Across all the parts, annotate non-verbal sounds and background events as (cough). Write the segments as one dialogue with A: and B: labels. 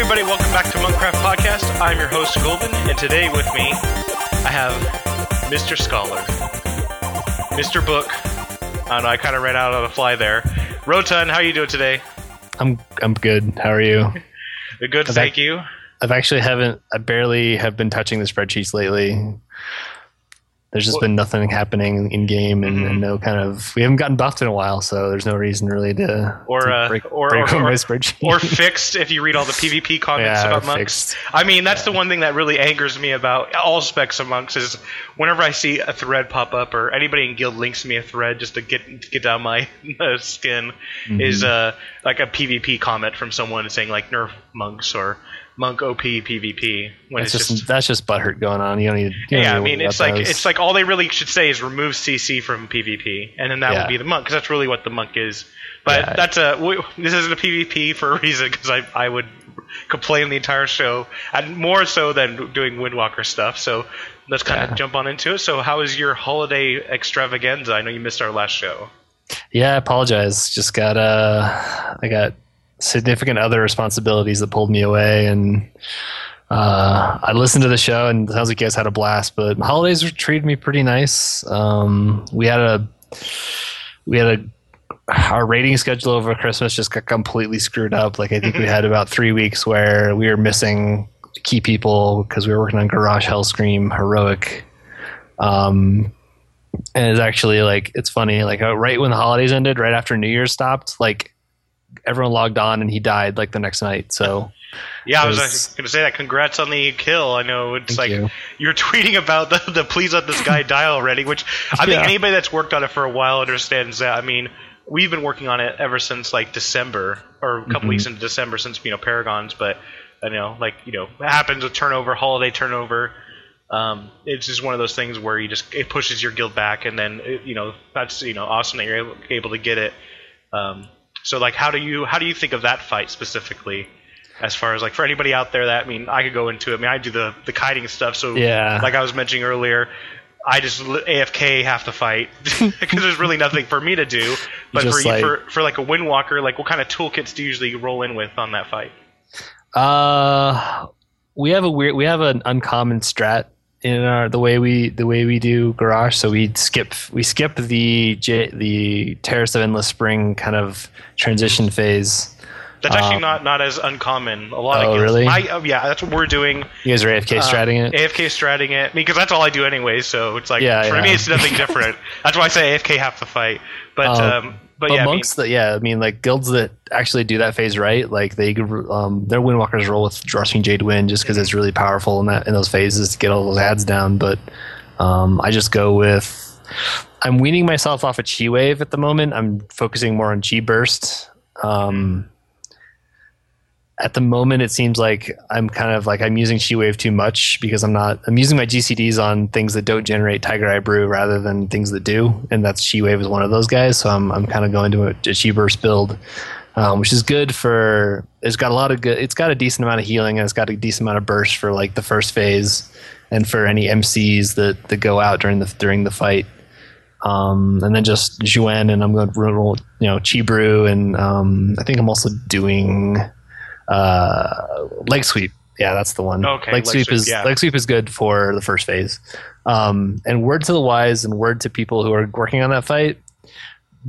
A: everybody, welcome back to Monkcraft Podcast. I'm your host, Golden, and today with me, I have Mr. Scholar, Mr. Book. I don't know, I kind of ran out on the fly there. Rotun, how you doing today?
B: I'm I'm good. How are you?
A: Good,
B: I've
A: thank
B: ac-
A: you.
B: I've actually haven't I barely have been touching the spreadsheets lately. There's just
A: Well-
B: been nothing happening in game and,
A: Mhm.
B: and no kind of we haven't gotten buffed in a while, so there's no reason really to
A: Or,
B: to
A: uh,
B: break,
A: or-
B: break
A: or- (laughs)
B: my
A: or- Or fixed if you read all the PvP (laughs) comments
B: yeah,
A: about monks.
B: fixed.
A: I mean, that's the one thing that really angers me about all specs of monks is whenever I see a thread pop up or anybody in guild links me a thread just to get to get down my (laughs) skin is uh, like a PvP comment from someone saying like nerf monks or monk OP PvP when
B: That's
A: it's
B: just,
A: just,
B: that's just butthurt going on. You don't need. You don't
A: yeah. I
B: need to
A: mean, it's like
B: those.
A: it's like all they really should say is remove CC from PvP, and then that
B: Yeah.
A: would be the monk because that's really what the monk is. But
B: Yeah.
A: that's a w- this isn't a PvP for a reason because I I would complain the entire show and more so than doing Windwalker stuff. So let's kind of jump on into it. So how is your holiday extravaganza? I know you missed our last show.
B: Yeah, I apologize. Just got uh I got significant other responsibilities that pulled me away and uh, I listened to the show and it sounds like you guys had a blast, but holidays were treated me pretty nice. Um, we had a we had a our rating schedule over Christmas just got completely screwed up. Like I think we had about three weeks where we were missing key people because we were working on Garrosh Hellscream Heroic. Um, and it's actually like it's funny like uh, right when the holidays ended right after new year's stopped like everyone logged on and he died like the next night so
A: Yeah, I was going to say that. Congrats on the kill. I know it's like
B: you.
A: are tweeting about the, the please let this guy die already, which I think
B: Yeah.
A: anybody that's worked on it for a while understands that. I mean, we've been working on it ever since like December or a couple
B: Mhm.
A: weeks into December since you know Paragons, but you know, like you know, it happens with turnover, holiday turnover. Um, it's just one of those things where you just it pushes your guild back, and then it, you know that's you know awesome that you're able, able to get it. Um, so like, how do you how do you think of that fight specifically? As far as like for anybody out there that I mean I could go into it. I mean I do the the kiting stuff. So
B: Yeah.
A: like I was mentioning earlier, I just AFK half the fight (laughs) because there's really nothing for me to do. But for
B: like-
A: for for like a Windwalker, like what kind of toolkits do you usually roll in with on that fight?
B: uh we have a weird we have an uncommon strat in our the way we the way we do Garrosh so we skip we skip the J, the terrace of endless spring kind of transition phase
A: That's actually
B: Um,
A: not not as uncommon. A lot
B: Oh,
A: of guilds.
B: really?
A: My, oh, yeah, that's what we're doing.
B: you guys are afk
A: Uh,
B: stratting it
A: AFK stratting it because that's all I do anyway. So it's like
B: Yeah,
A: for
B: yeah.
A: me, it's nothing different. (laughs) that's why I say AFK half the fight. But
B: Um,
A: um, but, yeah, I mean,
B: that yeah i mean like guilds that actually do that phase right like they um their windwalkers roll with Rushing Jade Wind just because it's really powerful in that in those phases to get all those ads down. But um i just go with i'm weaning myself off of chi wave at the moment. I'm focusing more on chi burst. Um at the moment it seems like i'm kind of like i'm using chi wave too much because i'm not i'm using my gcds on things that don't generate tiger eye brew rather than things that do. And that's chi wave is one of those guys. So i'm, I'm kind of going to a, a chi burst build um, which is good for it's got a lot of good it's got a decent amount of healing and it's got a decent amount of burst for like the first phase and for any mcs that that go out during the during the fight. Um, and then just Juan, and I'm going to roll, you know, Chi Brew, and um, I think I'm also doing uh, leg sweep. Yeah, that's the one.
A: Okay,
B: leg,
A: leg
B: sweep,
A: sweep,
B: is
A: yeah.
B: leg sweep is good for the first phase. Um, and word to the wise, and word to people who are working on that fight: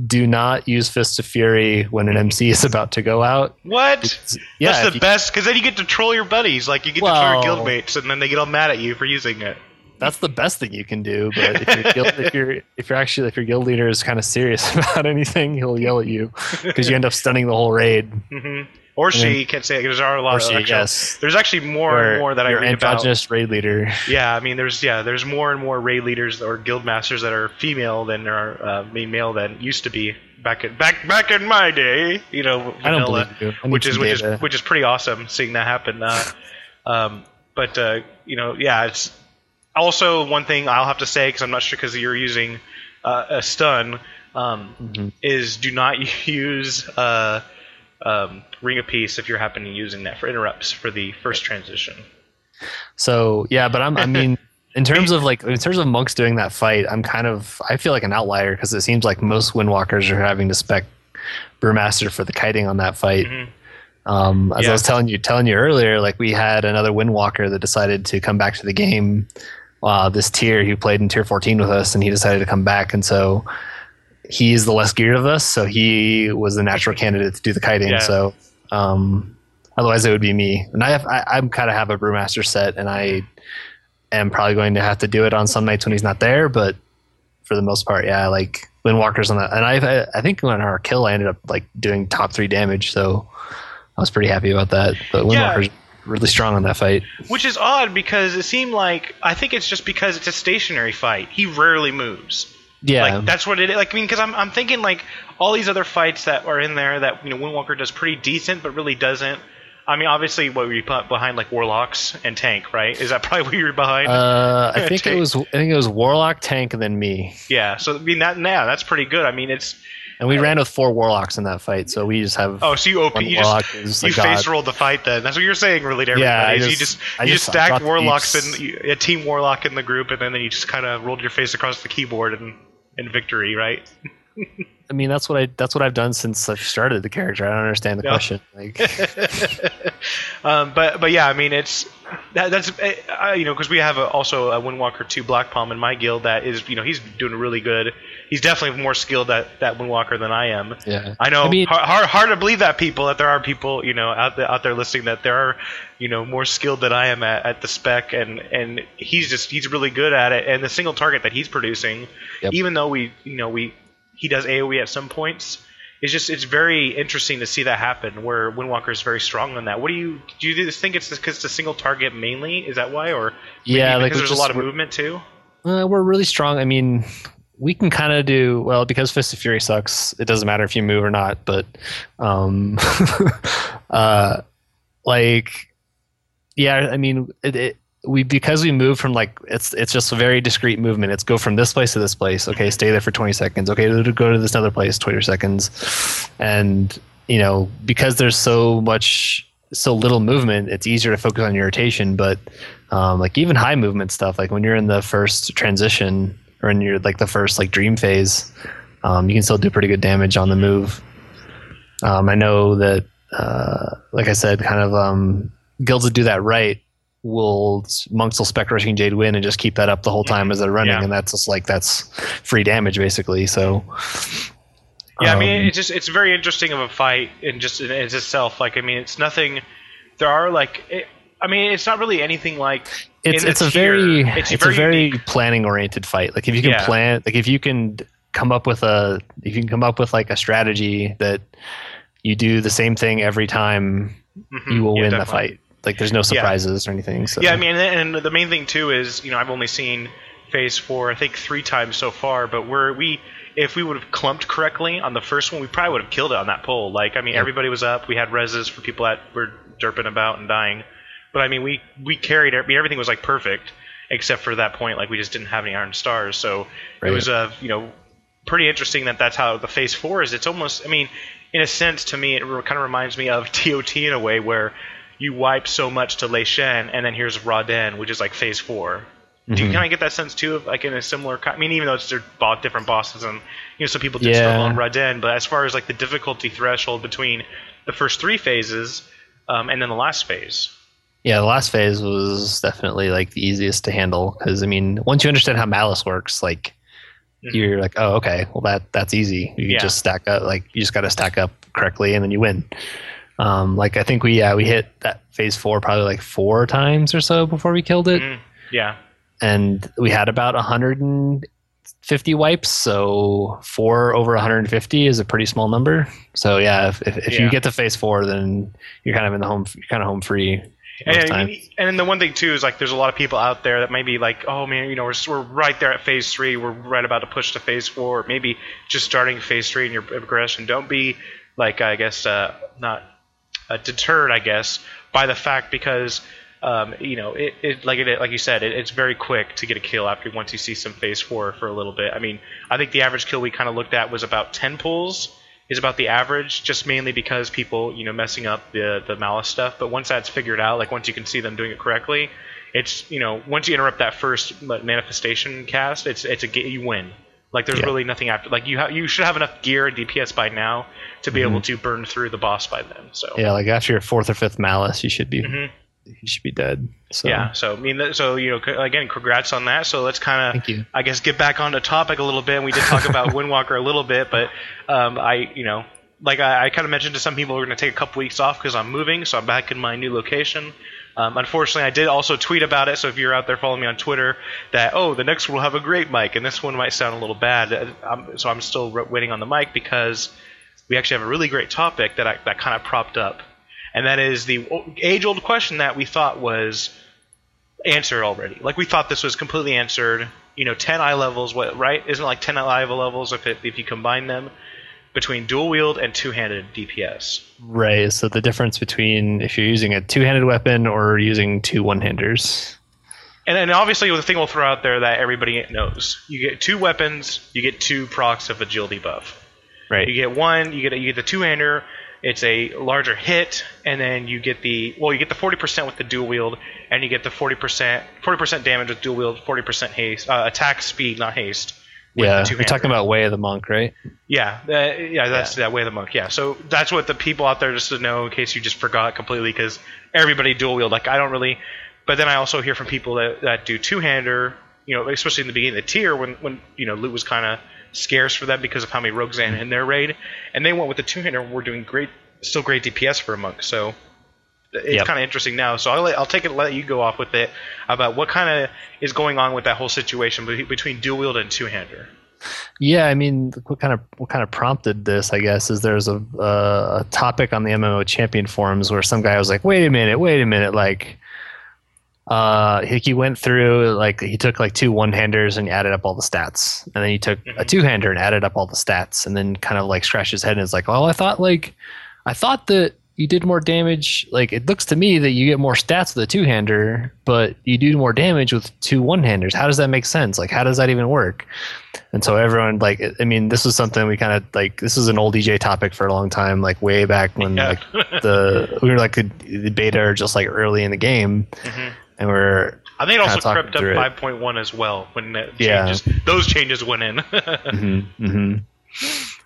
B: do not use Fist of Fury when an MC is about to go out.
A: what?
B: Yeah,
A: that's the
B: you-
A: best because then you get to troll your buddies. Like you get to troll your guildmates, and then they get all mad at you for using it.
B: that's the best thing you can do. But if, your guild, if you're if you're actually if your guild leader is kind of serious (laughs) about anything, he'll yell at you because you end up stunning the whole raid.
A: hmm Or she can't say it. There's a lot
B: Or
A: of
B: she,
A: actual-
B: yes.
A: There's actually more
B: Or
A: and more that I
B: your
A: read about.
B: androgynous raid leader. (laughs)
A: Yeah, I mean, there's yeah, there's more and more raid leaders or guild masters that are female than there are uh, male than used to be back in back back in my day. You know,
B: I don't
A: vanilla,
B: you.
A: Which is which
B: data.
A: is which is pretty awesome seeing that happen. Uh, (laughs) um, but uh, you know, yeah, it's also one thing I'll have to say because I'm not sure because you're using uh, a stun. Um,
B: Mhm.
A: Is do not (laughs) use uh, um, Ring of Peace if you're happening using that for interrupts for the first transition.
B: So yeah, but I'm I (laughs) mean in terms of like in terms of monks doing that fight, I'm kind of I feel like an outlier because it seems like most windwalkers are having to spec brewmaster for the kiting on that fight.
A: Mhm.
B: Um, as
A: Yeah.
B: I was telling you telling you earlier, like we had another Windwalker that decided to come back to the game. Uh, this tier who played in tier 14 with us, and he decided to come back, and so he's the less geared of us, so he was the natural candidate to do the kiting.
A: Yeah.
B: So um, otherwise, it would be me. And I have I, I'm kind of have a brewmaster set, and I am probably going to have to do it on some nights when he's not there, but for the most part, yeah, like Windwalkers on that. And I I think on our kill, I ended up like doing top three damage, so I was pretty happy about that. But
A: Yeah.
B: Windwalker's really strong on that fight.
A: Which is odd because it seemed like I think it's just because it's a stationary fight. He rarely moves.
B: Yeah,
A: Like that's what it is. Like I mean, because I'm I'm thinking like all these other fights that are in there that you know Windwalker does pretty decent, but really doesn't. I mean, obviously, what were you put behind like Warlocks and Tank, right? Is that (laughs) probably what you were behind?
B: uh, I (laughs) think it was I think it was Warlock, Tank, and then me.
A: yeah. So I mean, that yeah, that's pretty good. I mean, it's
B: And we ran with four Warlocks in that fight, so we just have
A: oh, so you OP, you just you face rolled the fight. Then that's what you're saying, really, to everybody.
B: Yeah, I
A: is you
B: just-
A: just
B: I
A: you
B: just
A: just stacked Warlocks and a team Warlock in the group, and then you just kind of rolled your face across the keyboard and in victory, right? (laughs)
B: I mean, that's what I that's what I've done since I've started the character. I don't understand the question. Like, (laughs)
A: um, but but yeah, I mean it's that, that's uh, uh, you know because we have a, also a Windwalker two Black Palm in my guild that is you know he's doing really good. He's definitely more skilled at that Windwalker than I am.
B: yeah,
A: I know
B: I mean,
A: hard, hard hard to believe that people that there are people you know out there, out there listening that there are you know more skilled than I am at, at the spec and and he's just he's really good at it and the single target that he's producing
B: Yep.
A: even though we you know we he does AoE at some points it's just it's very interesting to see that happen where Windwalker is very strong on that. What do you do? You think it's because it's a single target mainly? Is that why, or
B: yeah, like
A: there's a lot of movement too?
B: Uh, we're really strong. I mean, we can kind of do well because Fist of Fury sucks. It doesn't matter if you move or not, but um, (laughs) uh, like, yeah, I mean, it, it, we because we move from like it's it's just a very discrete movement. It's go from this place to this place. Okay, stay there for twenty seconds. Okay, go to this other place, twenty seconds, and you know because there's so much so little movement, it's easier to focus on your rotation, but um, like even high movement stuff like when you're in the first transition or in your like the first like dream phase um, you can still do pretty good damage on the move um, i know that uh, like i said kind of um, guilds that do that right will monks will spec rushing jade wind and just keep that up the whole time as they're running
A: Yeah.
B: and that's just like that's free damage basically so
A: Yeah, I mean,
B: um,
A: it's just it's very interesting of a fight and just in its itself. Like, I mean, it's nothing. There are like, it, I mean, it's not really anything like.
B: it's it's a very
A: It's
B: it's,
A: very
B: a very
A: unique.
B: planning oriented fight. Like if you can
A: Yeah.
B: plan, like if you can come up with a if you can come up with like a strategy that you do the same thing every time,
A: Mhm,
B: you will
A: yeah,
B: win the fight. Like there's no surprises or anything. So
A: Yeah, I mean, and the main thing too is you know I've only seen Phase Four I think three times so far, but we're we if we would have clumped correctly on the first one, we probably would have killed it on that pole. Like I mean,
B: Yeah.
A: everybody was up. We had reses for people that were derping about and dying, but I mean we we carried. I mean, everything was like perfect except for that point. Like we just didn't have any iron stars, so it
B: Right.
A: was uh, you know pretty interesting that that's how the Phase Four is. It's almost I mean in a sense to me it kind of reminds me of (laughs) TOT in a way where you wipe so much to Lei Shen, and then here's Raden, which is like phase 4 Do you
B: Mhm.
A: kind of get that sense too, of like in a similar? I mean, even though it's they're bo- different bosses, and you know, some people did
B: Yeah.
A: struggle on Raden, but as far as like the difficulty threshold between the first three phases um, and then the last phase,
B: yeah, the last phase was definitely like the easiest to handle because I mean once you understand how malice works, like
A: Mhm.
B: you're like oh okay well that that's easy. You
A: Yeah.
B: just stack up like you just got to stack up correctly and then you win. Um, like I think we yeah we hit that phase four probably like four times or so before we killed it.
A: Mm, yeah,
B: and we had about 150 wipes. So four over 150 is a pretty small number. So yeah if, if, if
A: Yeah.
B: you get to phase four then you're kind of in the home you're kind of home free
A: and, and then the one thing too is like there's a lot of people out there that may be like, oh man, you know, we're, we're right there at phase three, we're right about to push to phase four, maybe just starting phase three in your progression. Don't be like I guess uh, not uh, deterred, I guess, by the fact because um, you know it, it like it like you said, it, it's very quick to get a kill after once you see some phase four for a little bit. I mean, I think the average kill we kind of looked at was about ten pulls is about the average, just mainly because people, you know, messing up the the malice stuff. But once that's figured out, like once you can see them doing it correctly, it's you know, once you interrupt that first manifestation cast, it's it's a you win. Like there's
B: Yeah.
A: really nothing after. Like you ha- you should have enough gear and DPS by now to be able to burn through the boss by then. So
B: Mm-hmm. Yeah, like after your fourth or fifth malice, you should be
A: Mhm.
B: you should be dead. So
A: yeah. So I mean, so you know, again, congrats on that. So let's kind of I guess get back on the topic a little bit. And we did talk about (laughs) Windwalker a little bit, but um, I, you know, like I, I kind of mentioned to some people, we're going to take a couple weeks off because I'm moving, so I'm back in my new location. Um, unfortunately, I did also tweet about it. So if you're out there following me on Twitter, that oh, the next one will have a great mic, and this one might sound a little bad. Uh, I'm, so I'm still waiting on the mic because we actually have a really great topic that I, that kind of propped up, and that is the age-old question that we thought was answered already. Like we thought this was completely answered. You know, 10 eye levels, what right? Isn't like 10 eye level levels if it, if you combine them between dual wield and two-handed DPS?
B: Right. So the difference between if you're using a two-handed weapon or using two one-handers.
A: And then obviously the thing we'll throw out there that everybody knows: you get two weapons, you get two procs of agility buff.
B: Right.
A: You get one, you get a, you get the two-hander. It's a larger hit, and then you get the well, you get the 40% with the dual wield, and you get the 40% 40% damage with dual wield, 40% haste, uh, attack speed, not haste.
B: Yeah. You're talking about Way of the Monk, right?
A: Yeah, uh, yeah, that's that way of the monk. Yeah, so that's what the people out there just to know in case you just forgot completely because everybody dual wield. Like I don't really, but then I also hear from people that, that do two hander. You know, especially in the beginning of the tier when when you know loot was kind of scarce for them because of how many rogues they had in their raid, and they went with the two hander. and We're doing great, still great DPS for a monk. So it's
B: Yep.
A: kind of interesting now. So I'll let, I'll take it, let you go off with it about what kind of is going on with that whole situation between dual wield and two hander.
B: Yeah, I mean, what kind of what kind of prompted this? I guess is there's a uh, a topic on the MMO champion forums where some guy was like, "Wait a minute, wait a minute!" Like, uh, he, went through like he took like two one handers and added up all the stats, and then he took a
A: Mhm.
B: two hander and added up all the stats, and then kind of like scratched his head and is like, "Well, I thought like, I thought that." You did more damage. Like it looks to me that you get more stats with a two hander, but you do more damage with two one handers. How does that make sense? Like, how does that even work? And so everyone like I mean this was something we kind of like this was an old EJ topic for a long time like way back when
A: Yeah.
B: like the we were like the, the beta or just like early in the game
A: Mhm.
B: and we're
A: I think it also crept up 5.1 as well when
B: Yeah.
A: changes. Those changes went in. (laughs)
B: hmm hmm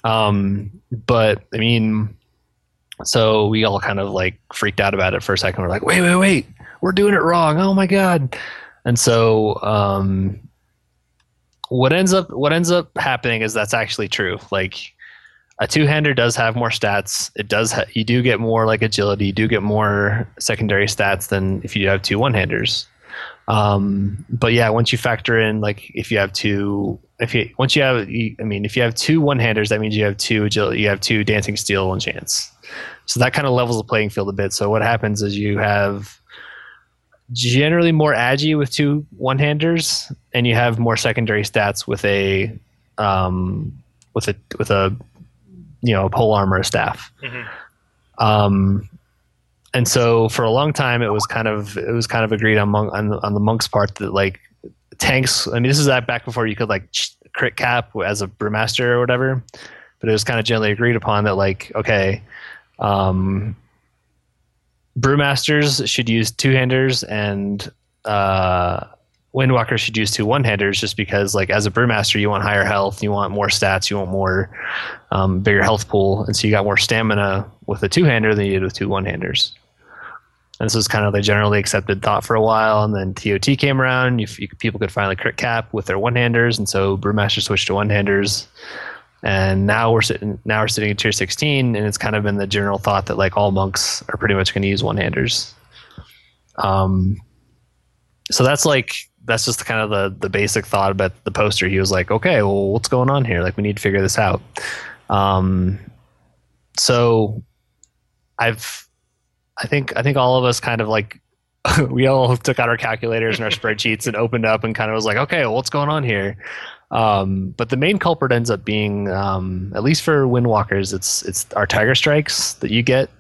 B: um but I mean so we all kind of like freaked out about it for a second. We're like wait wait wait. We're doing it wrong. Oh my god. And so um what ends up what ends up happening is that's actually true. Like a two-hander does have more stats. It does ha- you do get more like agility. You do get more secondary stats than if you have two one-handers. Um, but yeah once you factor in like if you have two if you once you have i mean if you have two one-handers that means you have two agility you have two dancing steel and chance so that kind of levels the playing field a bit so what happens is you have generally more agi with two one-handers and you have more secondary stats with a um, with a with a you know pole armor staff
A: Mhm.
B: um, and so for a long time it was kind of it was kind of agreed on, monk, on, the- on the monk's part that like tanks i mean this is that back before you could like crit cap as a brewmaster or whatever but it was kind of generally agreed upon that like okay um, brewmasters should use two-handers and uh, windwalkers should use two one-handers just because like as a brewmaster you want higher health you want more stats you want more um, bigger health pool. And so you got more stamina with a two-hander than you did with two one-handers. And this was kind of the generally accepted thought for a while. And then tot came around. You, you, people could finally crit cap with their one-handers. And so brewmaster switched to one-handers and now we're sitting now we're sitting at tier 16 and it's kind of been the general thought that like all monks are pretty much going to use one-handers. Um so that's like that's just kind of the the basic thought about the poster. He was like okay well what's going on here? Like we need to figure this out. Um so i've i think i think all of us kind of like (laughs) we all took out our calculators and our (laughs) spreadsheets and opened up and kind of was like okay well, what's going on here um, but the main culprit ends up being, um, at least for Windwalkers, it's it's our Tiger Strikes that you get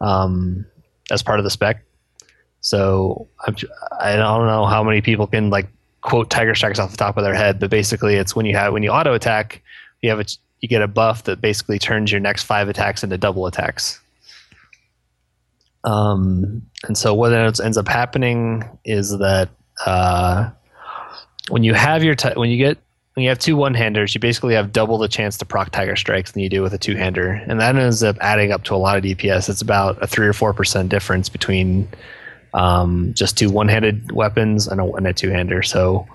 B: um, as part of the spec. So I'm, I don't know how many people can like quote Tiger Strikes off the top of their head, but basically it's when you have when you auto attack, you have a you get a buff that basically turns your next five attacks into double attacks. Um, and so what ends, up happening is that uh, when you have your ti when you get when you have two one-handers, you basically have double the chance to proc Tiger Strikes than you do with a two-hander, and that ends up adding up to a lot of DPS. It's about a three or four percent difference between um, just two one-handed weapons and a, and a two-hander. So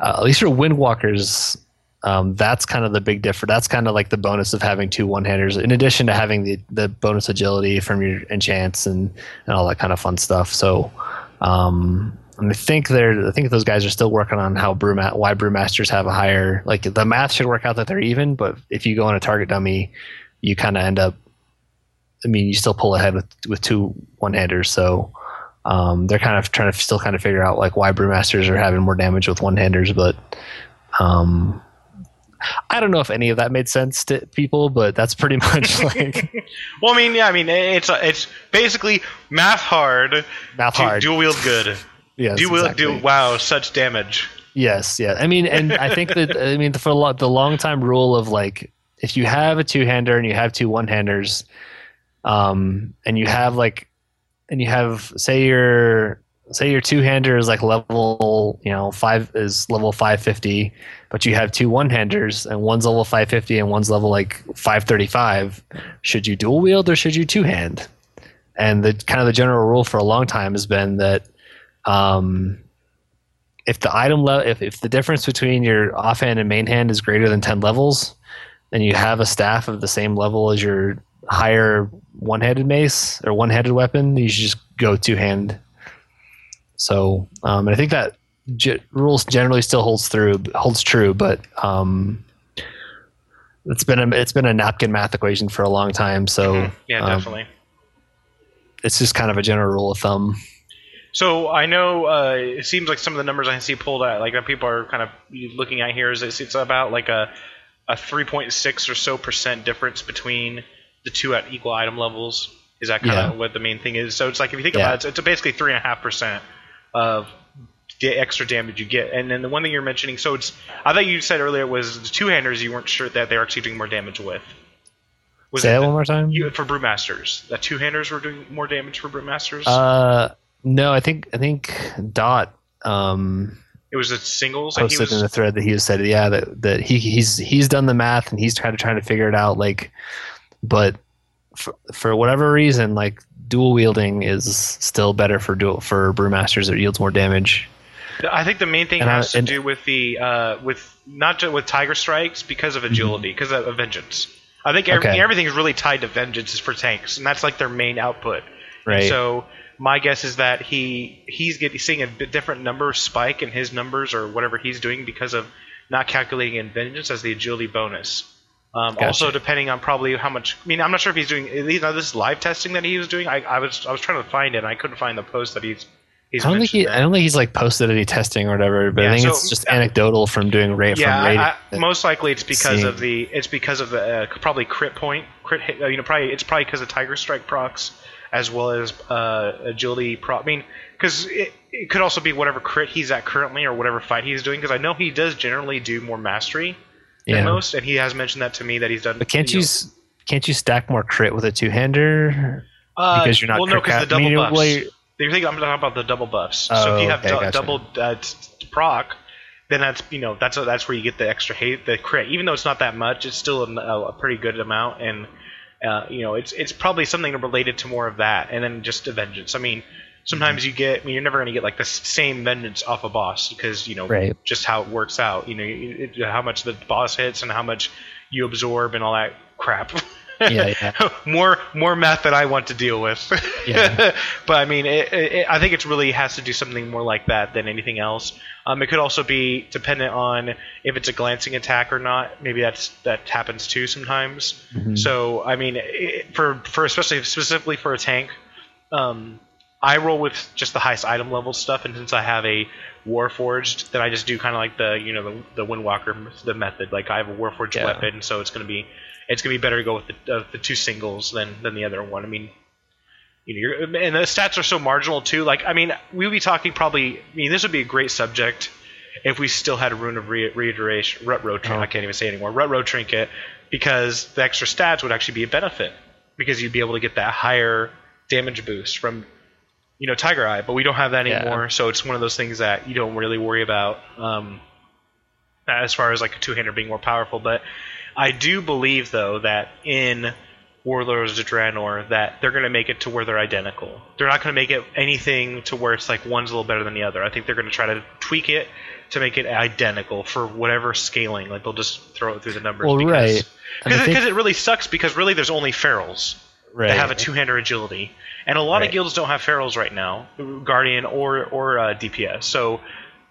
B: uh, at least for Windwalkers, um, that's kind of the big difference. That's kind of like the bonus of having two one-handers, in addition to having the, the bonus agility from your enchants and, and all that kind of fun stuff. So um, I think they're I think those guys are still working on how brewma- why brewmasters have a higher like the math should work out that they're even, but if you go on a target dummy, you kind of end up. I mean, you still pull ahead with with two one handers, so um, they're kind of trying to still kind of figure out like why brewmasters are having more damage with one handers, but um, I don't know if any of that made sense to people, but that's pretty (laughs) much like (laughs)
A: well, I mean, yeah, I mean, it's it's basically math hard,
B: math hard.
A: dual wield good.
B: Yes,
A: do will
B: exactly.
A: do wow such damage.
B: Yes, yeah. I mean, and I think that I mean for a lot, the long time rule of like if you have a two hander and you have two one handers, um, and you have like, and you have say your say your two hander is like level you know five is level five fifty, but you have two one handers and one's level five fifty and one's level like five thirty five. Should you dual wield or should you two hand? And the kind of the general rule for a long time has been that um, if the item le- if, if the difference between your offhand and main hand is greater than 10 levels and you have a staff of the same level as your higher one-handed mace or one-handed weapon you should just go two-hand so um, and i think that ge- rules generally still holds through holds true but um, it's been a it's been a napkin math equation for a long time so
A: Mhm. Yeah,
B: um,
A: definitely.
B: it's just kind of a general rule of thumb
A: So I know uh, it seems like some of the numbers I see pulled out, like that people are kind of looking at here, is it's, about like a a 3.6 or so percent difference between the two at equal item levels. Is that kind
B: Yeah.
A: of what the main thing is? So it's like if you think
B: Yeah.
A: about it, it's, it's basically three and a half percent of the extra damage you get. And then the one thing you're mentioning, so it's I thought you said earlier it was the two handers you weren't sure that they were actually doing more damage with. Was
B: say
A: it
B: that
A: the-
B: one more time
A: you, for brewmasters? That two handers were doing more damage for brewmasters.
B: Uh, no, I think I think Dot um,
A: it was the singles.
B: posted
A: was,
B: in the thread that he said, yeah, that that he he's he's done the math and he's trying to trying to figure it out. Like, but for, for whatever reason, like dual wielding is still better for dual for brewmasters. It yields more damage.
A: I think the main thing
B: And I-
A: has to do with the uh, with not just with Tiger Strikes because of agility, because of, of vengeance. I think every,
B: Mm-hmm. Okay.
A: everything is really tied to vengeance for tanks, and that's like their main output.
B: Right.
A: So my guess is that he he's getting seeing a different number spike in his numbers or whatever he's doing because of not calculating in vengeance as the agility bonus. Um,
B: Gotcha.
A: Also, depending on probably how much. I mean, I'm not sure if he's doing. You know, this is live testing that he was doing. I, I was I was trying to find it, and I couldn't find the post that he's. he's
B: I don't think he I don't think he's like posted any testing or whatever. But
A: Yeah,
B: I think
A: so-
B: it's just anecdotal from doing rate
A: Yeah,
B: from rating.
A: I, I, most likely it's because
B: seeing-
A: of the it's because of the uh, probably crit point crit hit. uh, You know, probably it's probably because of Tiger Strike procs as well as uh, agility proc. I mean, because it, it could also be whatever crit he's at currently or whatever fight he's doing. Because I know he does generally do more mastery than
B: yeah.
A: most, and he has mentioned that to me that he's done.
B: But can't you
A: know-
B: can't you stack more crit with a two hander?
A: uh,
B: because you're not
A: well, no, because the
B: crit cap- I
A: double buffs.
B: you're-
A: You're thinking I'm talking about the double buffs. so
B: Oh,
A: if you have
B: okay,
A: dou-
B: gotcha.
A: double uh, proc, then that's you know that's that's where you get the extra hate, the crit. Even though it's not that much, it's still a, a pretty good amount, and uh, you know it's it's probably something related to more of that, and then just a vengeance. I mean, sometimes
B: Mm-hmm.
A: you get, I mean, you're never going to get like the same vengeance off a boss because you know
B: Right.
A: just how it works out. You know, it, how much the boss hits and how much you absorb and all that crap. (laughs)
B: Yeah, yeah. (laughs)
A: more more math that I want to deal with.
B: Yeah. (laughs)
A: but I mean, it, it, I think it really has to do something more like that than anything else. Um, it could also be dependent on if it's a glancing attack or not. Maybe that's that happens too sometimes.
B: Mhm.
A: So I mean, it, for for especially specifically for a tank, um, I roll with just the highest item level stuff, and since I have a Warforged, then I just do kind of like the you know the, the Windwalker the method. Like I have a Warforged
B: Yeah.
A: weapon, so it's gonna be it's gonna be better to go with the, uh, the two singles than than the other one. I mean, you know, you're, and the stats are so marginal too. Like I mean, we would be talking probably. I mean, this would be a great subject if we still had a rune of re- reiteration, rut row trinket.
B: Oh.
A: I can't even say anymore. Rut row trinket, because the extra stats would actually be a benefit because you'd be able to get that higher damage boost from you know Tiger Eye, but we don't have that
B: Yeah.
A: anymore. So it's one of those things that you don't really worry about. Um, as far as like a two-hander being more powerful. But I do believe though that in Warlords of Draenor that they're going to make it to where they're identical. They're not going to make it anything to where it's like one's a little better than the other. I think they're going to try to tweak it to make it identical for whatever scaling. Like they'll just throw it through the numbers.
B: Well,
A: because,
B: right. And
A: Because
B: think-
A: it, really sucks because really there's only ferals
B: right.
A: that have a two-hander agility, and a lot
B: Right.
A: of guilds don't have ferals right now, guardian or or uh, DPS. So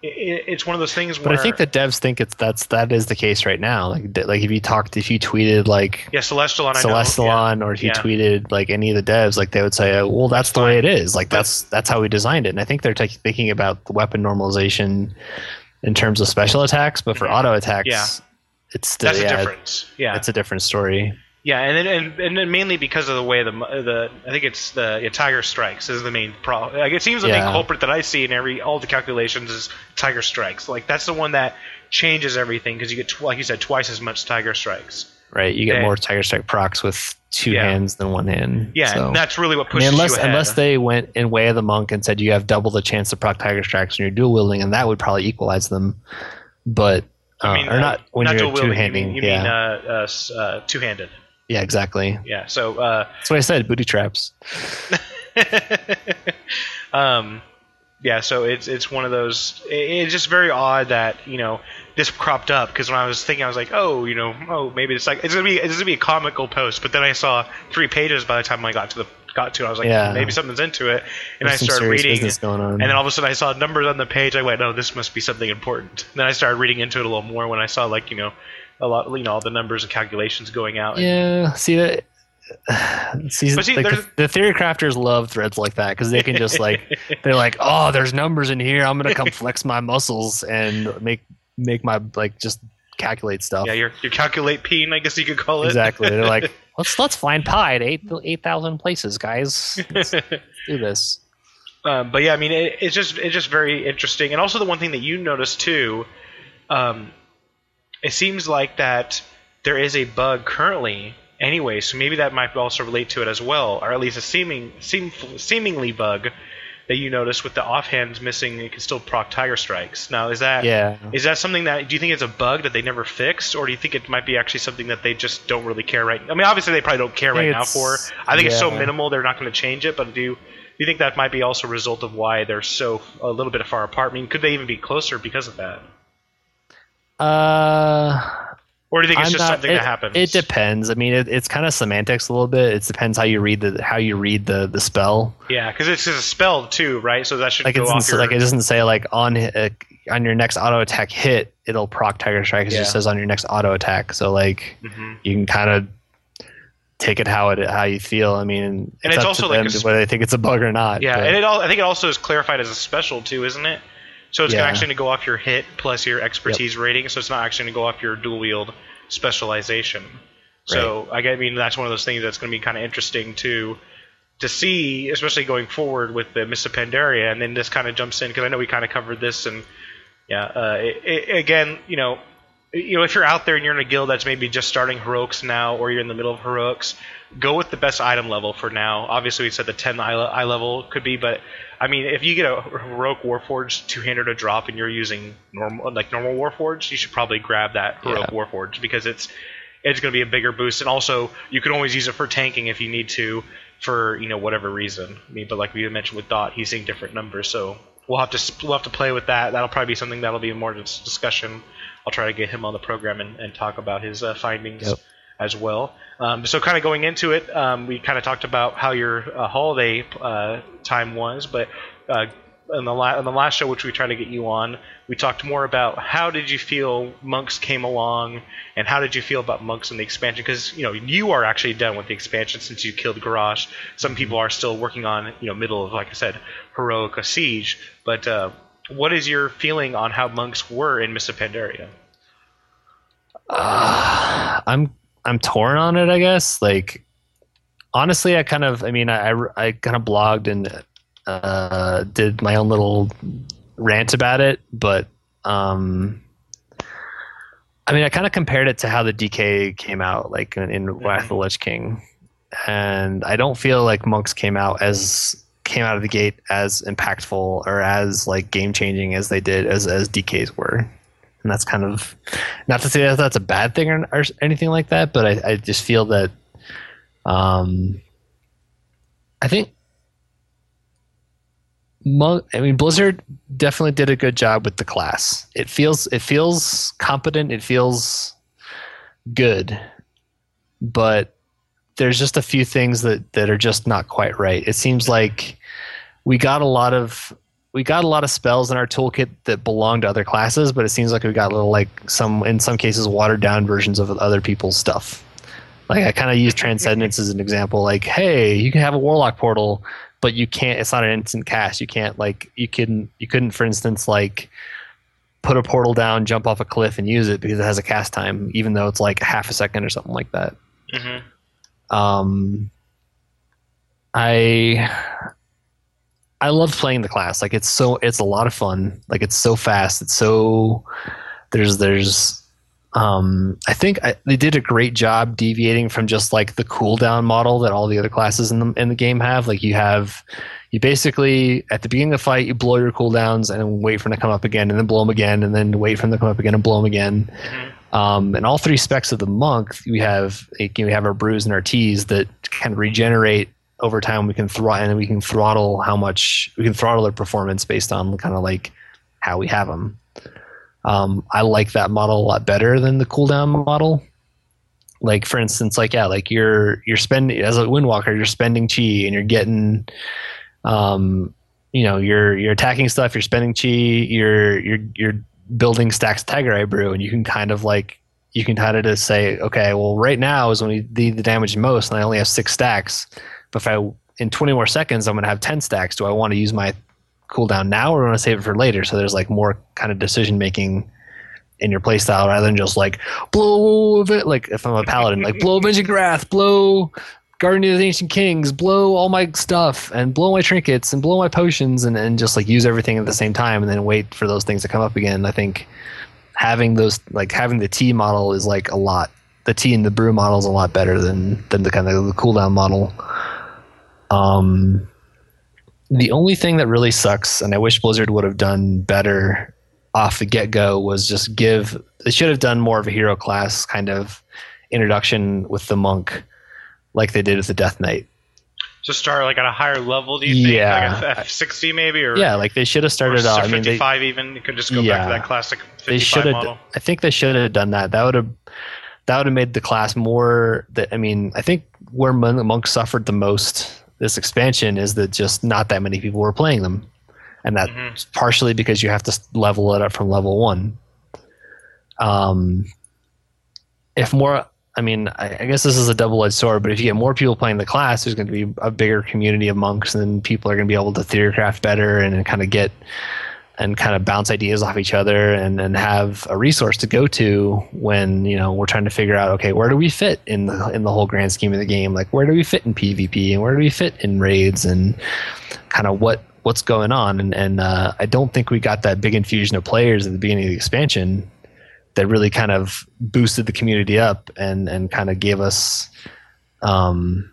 A: it's one of those things
B: But I think the devs think it's that's that is the case right now. Like like if you talked if you tweeted like
A: yeah, I know, yeah.
B: Celestalon or if you
A: Yeah.
B: tweeted like any of the devs, like they would say, oh, "Well, that's, the way it is. Like that's that's how we designed it." And I think they're ta thinking about the weapon normalization in terms of special attacks, but for
A: Mhm.
B: auto attacks,
A: Yeah.
B: it's still
A: That's
B: yeah,
A: the difference. Yeah,
B: it's a different story.
A: Yeah, and then and, and then mainly because of the way the the I think it's the yeah, Tiger Strikes is the main problem. Like it seems the main culprit that I see in every all the calculations is Tiger Strikes. Like that's the one that changes everything because you get tw- like you said twice as much Tiger Strikes.
B: Right? You get
A: Okay.
B: more Tiger Strike procs with two
A: Yeah.
B: hands than one hand.
A: Yeah,
B: so.
A: and that's really what
B: I mean,
A: pushes
B: unless
A: you ahead.
B: unless they went in way of the monk and said you have double the chance to proc tiger strikes when you're dual wielding, and that would probably equalize them. But uh,
A: I mean,
B: or
A: uh,
B: not when
A: not
B: you're two handing.
A: You mean, you
B: yeah,
A: mean uh, uh, uh, two-handed.
B: Yeah, exactly.
A: Yeah. So. Uh,
B: That's what I said. Booty traps. (laughs)
A: um, yeah, so it's it's one of those. it- It's just very odd that you know this cropped up because when I was thinking, I was like, oh, you know, oh, maybe it's like it's gonna be it's gonna be a comical post. But then I saw three pages by the time I got to the got to. it. I was like,
B: Yeah.
A: maybe something's into it, and
B: There's
A: I started reading. And then all of a sudden, I saw numbers on the page. I went, oh, this must be something important." And then I started reading into it a little more when I saw, like, you know, a lot, you know, all the numbers and calculations going out.
B: yeah, see that. (sighs) See,
A: see,
B: like the, the theory crafters love threads like that because they can just like (laughs) they're like, oh, there's numbers in here. I'm gonna come (laughs) flex my muscles and make make my like just calculate stuff.
A: yeah, your your calculate peen, I guess you could call it.
B: Exactly. They're like, (laughs) let's let's find pi at eight eight thousand places, guys. Let's do this.
A: Um, but yeah, I mean, it, it's just it's just very interesting, and also the one thing that you noticed too, um, it seems like that there is a bug currently anyway, so maybe that might also relate to it as well, or at least a seeming seem, seemingly bug that you notice with the offhands missing. It can still proc tiger strikes. Now, is that
B: Yeah.
A: is that something that do you think it's a bug that they never fixed, or do you think it might be actually something that they just don't really care right? I mean, obviously they probably don't care right now for. I think it's so minimal they're not going to change it. But do you, do you think that might be also a result of why they're so a little bit far apart? I mean, could they even be closer because of that,
B: Uh,
A: or do you think it's
B: I'm
A: just
B: not-
A: something
B: it,
A: that happens?
B: It depends. I mean, it, it's kind of semantics a little bit. It depends how you read the how you read the the spell.
A: yeah, because it's just a spell too, right? So that should
B: Like it
A: go
B: doesn't
A: off
B: say,
A: your.
B: like it doesn't say like on uh, on your next auto attack hit it'll proc tiger strike. It
A: Yeah.
B: just says on your next auto attack. So like
A: Mhm.
B: you can kind of take it how it how you feel. I mean,
A: And
B: it's,
A: also like sp-
B: whether they think it's a bug or not.
A: Yeah,
B: but-
A: and it all, I think it also is clarified as a special too, isn't it? So it's
B: Yeah.
A: actually going to go off your hit plus your expertise rating. So it's not actually going to go off your dual wield specialization. So I, I mean that's one of those things that's going to be kind of interesting to to see, especially going forward with the Mists of Pandaria, and then this kind of jumps in because I know we kind of covered this and yeah, uh, it, it, again, you know, you know, if you're out there and you're in a guild that's maybe just starting heroics now, or you're in the middle of heroics, go with the best item level for now. Obviously, we said the 10 eye, level could be, but I mean, if you get a heroic warforged two-hander to drop and you're using normal like normal warforged, you should probably grab that heroic
B: Yeah.
A: warforged because it's it's going to be a bigger boost, and also you can always use it for tanking if you need to for you know whatever reason. I mean, but like we mentioned with Dot, he's seeing different numbers, so we'll have to we'll have to play with that. That'll probably be something that'll be more dis- discussion. I'll try to get him on the program and, and talk about his uh, findings
B: Yep.
A: as well. Um, so kind of going into it, um, we kind of talked about how your uh, holiday uh, time was, but uh, in the la- in the last show, which we tried to get you on, we talked more about how did you feel monks came along, and how did you feel about monks in the expansion? Because you know you are actually done with the expansion since you killed Garrosh. Some people are still working on you know middle of like I said, heroic siege. But uh, what is your feeling on how monks were in Mists of Pandaria?
B: Uh, I'm I'm torn on it. I guess. Like honestly, I kind of. I mean, I I, I kind of blogged and uh, did my own little rant about it, but um, I mean, I kind of compared it to how the DK came out, like in, in Wrath of the Lich King, and I don't feel like monks came out as came out of the gate as impactful or as like game changing as they did as as DKs were. and that's kind of not to say that that's a bad thing or, or anything like that, but I, I just feel that um, I think I mean Blizzard definitely did a good job with the class. It feels it feels competent. It feels good, but there's just a few things that that are just not quite right. It seems like we got a lot of we got a lot of spells in our toolkit that belong to other classes, but it seems like we got a little like some in some cases watered down versions of other people's stuff. Like I kind of use Transcendence as an example. Like, hey, you can have a Warlock portal, but you can't. It's not an instant cast. You can't like you couldn't you couldn't for instance like put a portal down, jump off a cliff, and use it because it has a cast time, even though it's like half a second or something like that.
A: Mm-hmm.
B: Um, I I love playing the class. Like it's so it's a lot of fun. Like it's so fast. It's so there's there's um I think I, they did a great job deviating from just like the cooldown model that all the other classes in the in the game have. Like you have you basically at the beginning of the fight you blow your cooldowns and then wait for them to come up again and then blow them again and then wait for them to come up again and blow them again. Um, and all three specs of the monk, we have like, we have our brews and our teas that can regenerate over time. We can throttle and we can throttle how much we can throttle their performance based on kind of like how we have them. Um, I like that model a lot better than the cooldown model. Like for instance, like yeah, like you're you're spending as a windwalker, you're spending chi and you're getting, um, you know, you're you're attacking stuff, you're spending chi, you're you're you're building stacks of Tiger Eye Brew, and you can kind of like you can kind of just say, okay, well, right now is when we need the damage most, and I only have six stacks. But if I in 20 more seconds, I'm going to have 10 stacks. Do I want to use my cooldown now, or want to save it for later? So there's like more kind of decision making in your playstyle rather than just like blow of it. Like if I'm a paladin, like blow Avenging Wrath, blow Guardian of the Ancient Kings, blow all my stuff, and blow my trinkets, and blow my potions, and, and just like use everything at the same time, and then wait for those things to come up again. I think having those like having the T model is like a lot. The T and the brew model is a lot better than than the kind of the cooldown model. Um, the only thing that really sucks, and I wish Blizzard would have done better off the get go, was just give. They should have done more of a hero class kind of introduction with the monk, like they did with the Death Knight.
A: Just start like at a higher level. Do you think?
B: Yeah.
A: Like a F sixty maybe, or
B: Yeah, like they should have started out. I mean,
A: fifty five even. You could just go back to that classic
B: they should have.
A: model.
B: I think they should have done that. That would have. That would have made the class more. That I mean, I think where Mon- monk suffered the most this expansion is that just not that many people were playing them, and that's
A: Mhm.
B: partially because you have to level it up from level one. Um, if more, I mean, I, I guess this is a double-edged sword, but if you get more people playing the class, there's going to be a bigger community of monks, and people are going to be able to theorycraft better and kind of get and kind of bounce ideas off each other and, and have a resource to go to when you know we're trying to figure out okay where do we fit in the in the whole grand scheme of the game? Like where do we fit in PvP and where do we fit in raids and kind of what what's going on? And and uh, I don't think we got that big infusion of players at the beginning of the expansion that really kind of boosted the community up and and kind of gave us um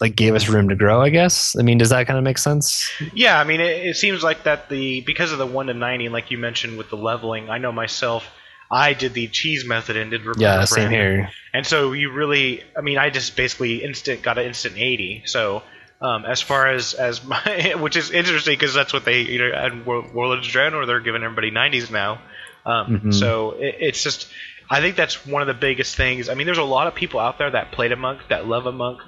B: like gave us room to grow I guess I mean does that kind of make sense
A: Yeah, I mean, it, it seems like that the because of the one to ninety, like you mentioned with the leveling. I know myself. I did the cheese method and did
B: yeah same here
A: And so you really, I mean, I just basically instant got an instant eighty. So um, as far as as (laughs) my, which is interesting because that's what they either at War- Warlords of Draenor or they're giving everybody nineties now. Um,
B: Mhm.
A: So it, it's just, I think that's one of the biggest things. I mean, there's a lot of people out there that played a monk, that love a monk,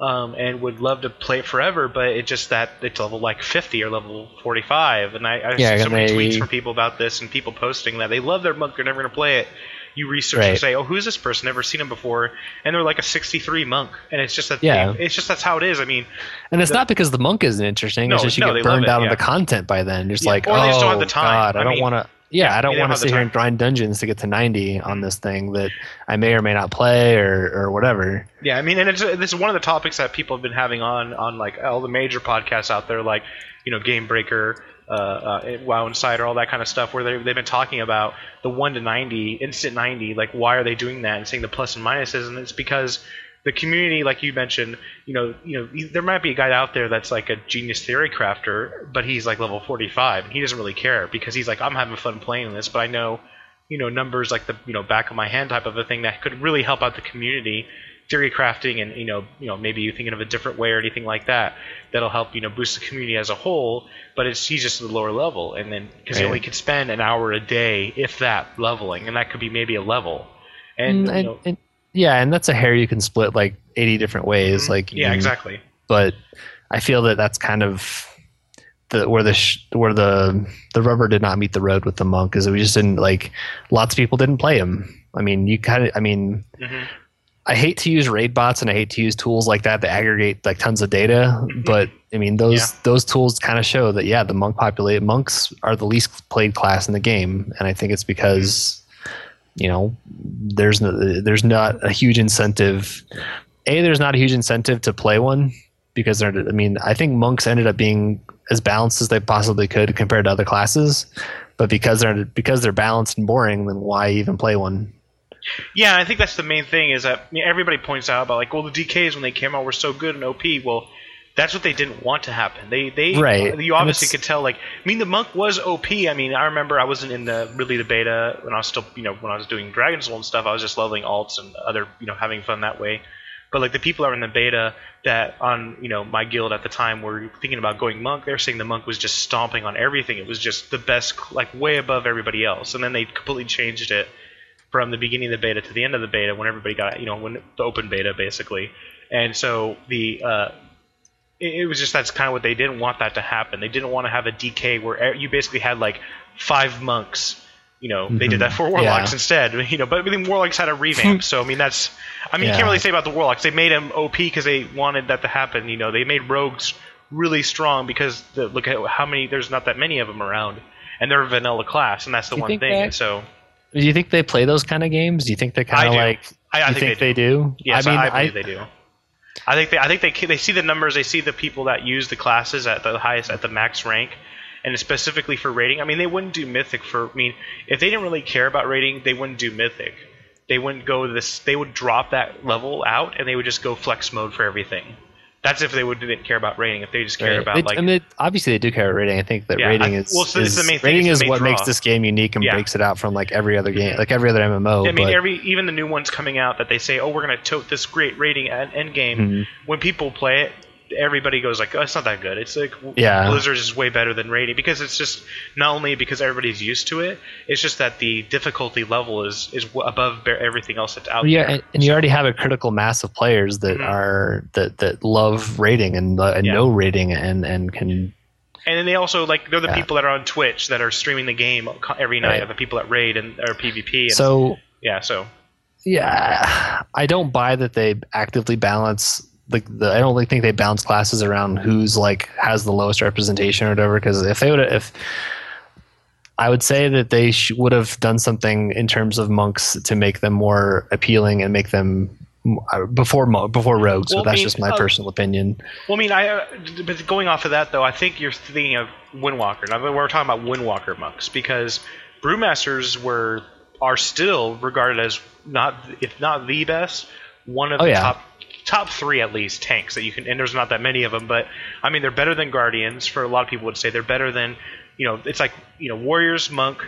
A: um, and would love to play it forever, but it's just that it's level like 50 or level 45. And I, I
B: Yeah,
A: see so many
B: they-
A: tweets from people about this and people posting that they love their monk, they're never going to play it. You research and say, "Oh, who's this person? Never seen him before," and they're like a 63 monk, and it's just that.
B: Yeah.
A: it's just that's how it is. I mean,
B: And it's
A: The-
B: not because the monk isn't interesting.
A: No,
B: it's just you
A: no,
B: get burned out
A: yeah.
B: on the content by then. You're just
A: Yeah,
B: like,
A: or
B: oh
A: they just don't have the time.
B: god, I,
A: I
B: don't want to. Yeah, I don't want to sit here and grind dungeons to get to 90 on this thing that I may or may not play or or whatever.
A: Yeah, I mean, and it's this is one of the topics that people have been having on on like all the major podcasts out there, like you know, Game Breaker, uh, uh, WoW Insider, all that kind of stuff, where they they've been talking about the one to ninety, instant ninety, like why are they doing that, and saying the plus and minuses, and it's because the community, like you mentioned, you know, you know, there might be a guy out there that's like a genius theory crafter, but he's like level 45 and he doesn't really care because he's like, I'm having fun playing this, but I know, you know, numbers like the you know back of my hand type of a thing that could really help out the community, theory crafting, and you know, you know, maybe you thinking of a different way or anything like that that'll help you know boost the community as a whole. But it's he's just at the lower level, and then because he only could spend an hour a day, if that, leveling, and that could be maybe a level. And,
B: Mm,
A: you know,
B: and- yeah, and that's a hair you can split like 80 different ways. Mm-hmm. Like
A: yeah, exactly.
B: But I feel that that's kind of the where the sh- where the the rubber did not meet the road with the monk is we just didn't like lots of people didn't play him. I mean, you kind of I mean,
A: hmm
B: I hate to use raid bots and I hate to use tools like that that aggregate like tons of data, mm-hmm. but I mean those
A: Yeah.
B: those tools kind of show that yeah, the monk populate monks are the least played class in the game, and I think it's because mm-hmm. You know there's no, there's not a huge incentive. A there's not a huge incentive to play one because they're I mean I think monks ended up being as balanced as they possibly could compared to other classes, but because they're because they're balanced and boring, then why even play one?
A: Yeah, I think that's the main thing is that I mean, everybody points out about like, well, the DKs when they came out were so good and OP. Well, that's what they didn't want to happen. They they
B: Right.
A: You obviously could tell. Like, I mean, the monk was OP. I mean, I remember I wasn't in the really the beta when I was still you know when I was doing Dragon Soul and stuff. I was just leveling alts and other you know having fun that way. But like the people that were in the beta that on you know my guild at the time were thinking about going monk, they're saying the monk was just stomping on everything. It was just the best, like way above everybody else. And then they completely changed it from the beginning of the beta to the end of the beta when everybody got you know when the open beta basically. And so the uh, it, it was just that's kind of what they didn't want that to happen. They didn't want to have a DK where you basically had like five monks. You know, they did that mm-hmm. for warlocks
B: Yeah.
A: instead. (laughs) You know, but I mean, warlocks had a revamp. so I mean, that's I mean, you can't really say about the warlocks. They made them OP because they wanted that to happen. You know, they made rogues really strong because the, look at how many. There's not that many of them around, and they're a vanilla class, and that's the one thing.
B: that-
A: so
B: Do you think they play those kind of games? Do you think they kind of like?
A: I, I
B: you
A: think,
B: think,
A: they,
B: they do?
A: Yes,
B: I mean,
A: I, believe they do. I think they, I think they, they see the numbers, they see the people that use the classes at the highest, at the max rank, and specifically for rating. I mean, they wouldn't do mythic for. I mean, if they didn't really care about rating, they wouldn't do mythic. They wouldn't go this. They would drop that level out, and they would just go flex mode for everything. That's if they would didn't care about rating. If they just cared
B: Right.
A: about
B: They-
A: like
B: and they, obviously they do care about rating. I think that
A: Yeah,
B: rating
A: I-
B: is,
A: well, so
B: is-
A: the main thing,
B: rating is what
A: draw.
B: makes this game unique and
A: Yeah.
B: breaks it out from like every other game, like every other MMO.
A: I mean,
B: but,
A: every even the new ones coming out that they say, "Oh, we're going to tote this great rating at end game."
B: Mhm.
A: When people play it, everybody goes like, "Oh, it's not that good." It's like
B: Yeah.
A: Blizzard is way better than rating because it's just not only because everybody's used to it, it's just that the difficulty level is is above everything else that's out
B: yeah,
A: there.
B: and, and you already have a critical mass of players that
A: Mhm.
B: are that that love rating and, and
A: Yeah.
B: know rating and and can
A: And then they also like they're the
B: Yeah.
A: people that are on Twitch that are streaming the game every night.
B: Right.
A: The people that raid and or PvP. And,
B: so
A: yeah, so
B: yeah i don't buy that they actively balance like the i don't think they balance classes around who's like has the lowest representation or whatever because if they would if i would say that they sh- would have done something in terms of monks to make them more appealing and make them uh, before mo- before rogues
A: Well,
B: but
A: I
B: that's
A: mean,
B: just my
A: uh,
B: personal opinion
A: Well, I mean, I uh, but going off of that though, I think you're thinking of Windwalker. Now we're talking about Windwalker monks because brewmasters were are still regarded as not if not the best, one of
B: Oh,
A: the
B: yeah.
A: top top three at least tanks that you can. And there's not that many of them, but I mean they're better than guardians. For a lot of people would say they're better than you know it's like you know warriors, monk.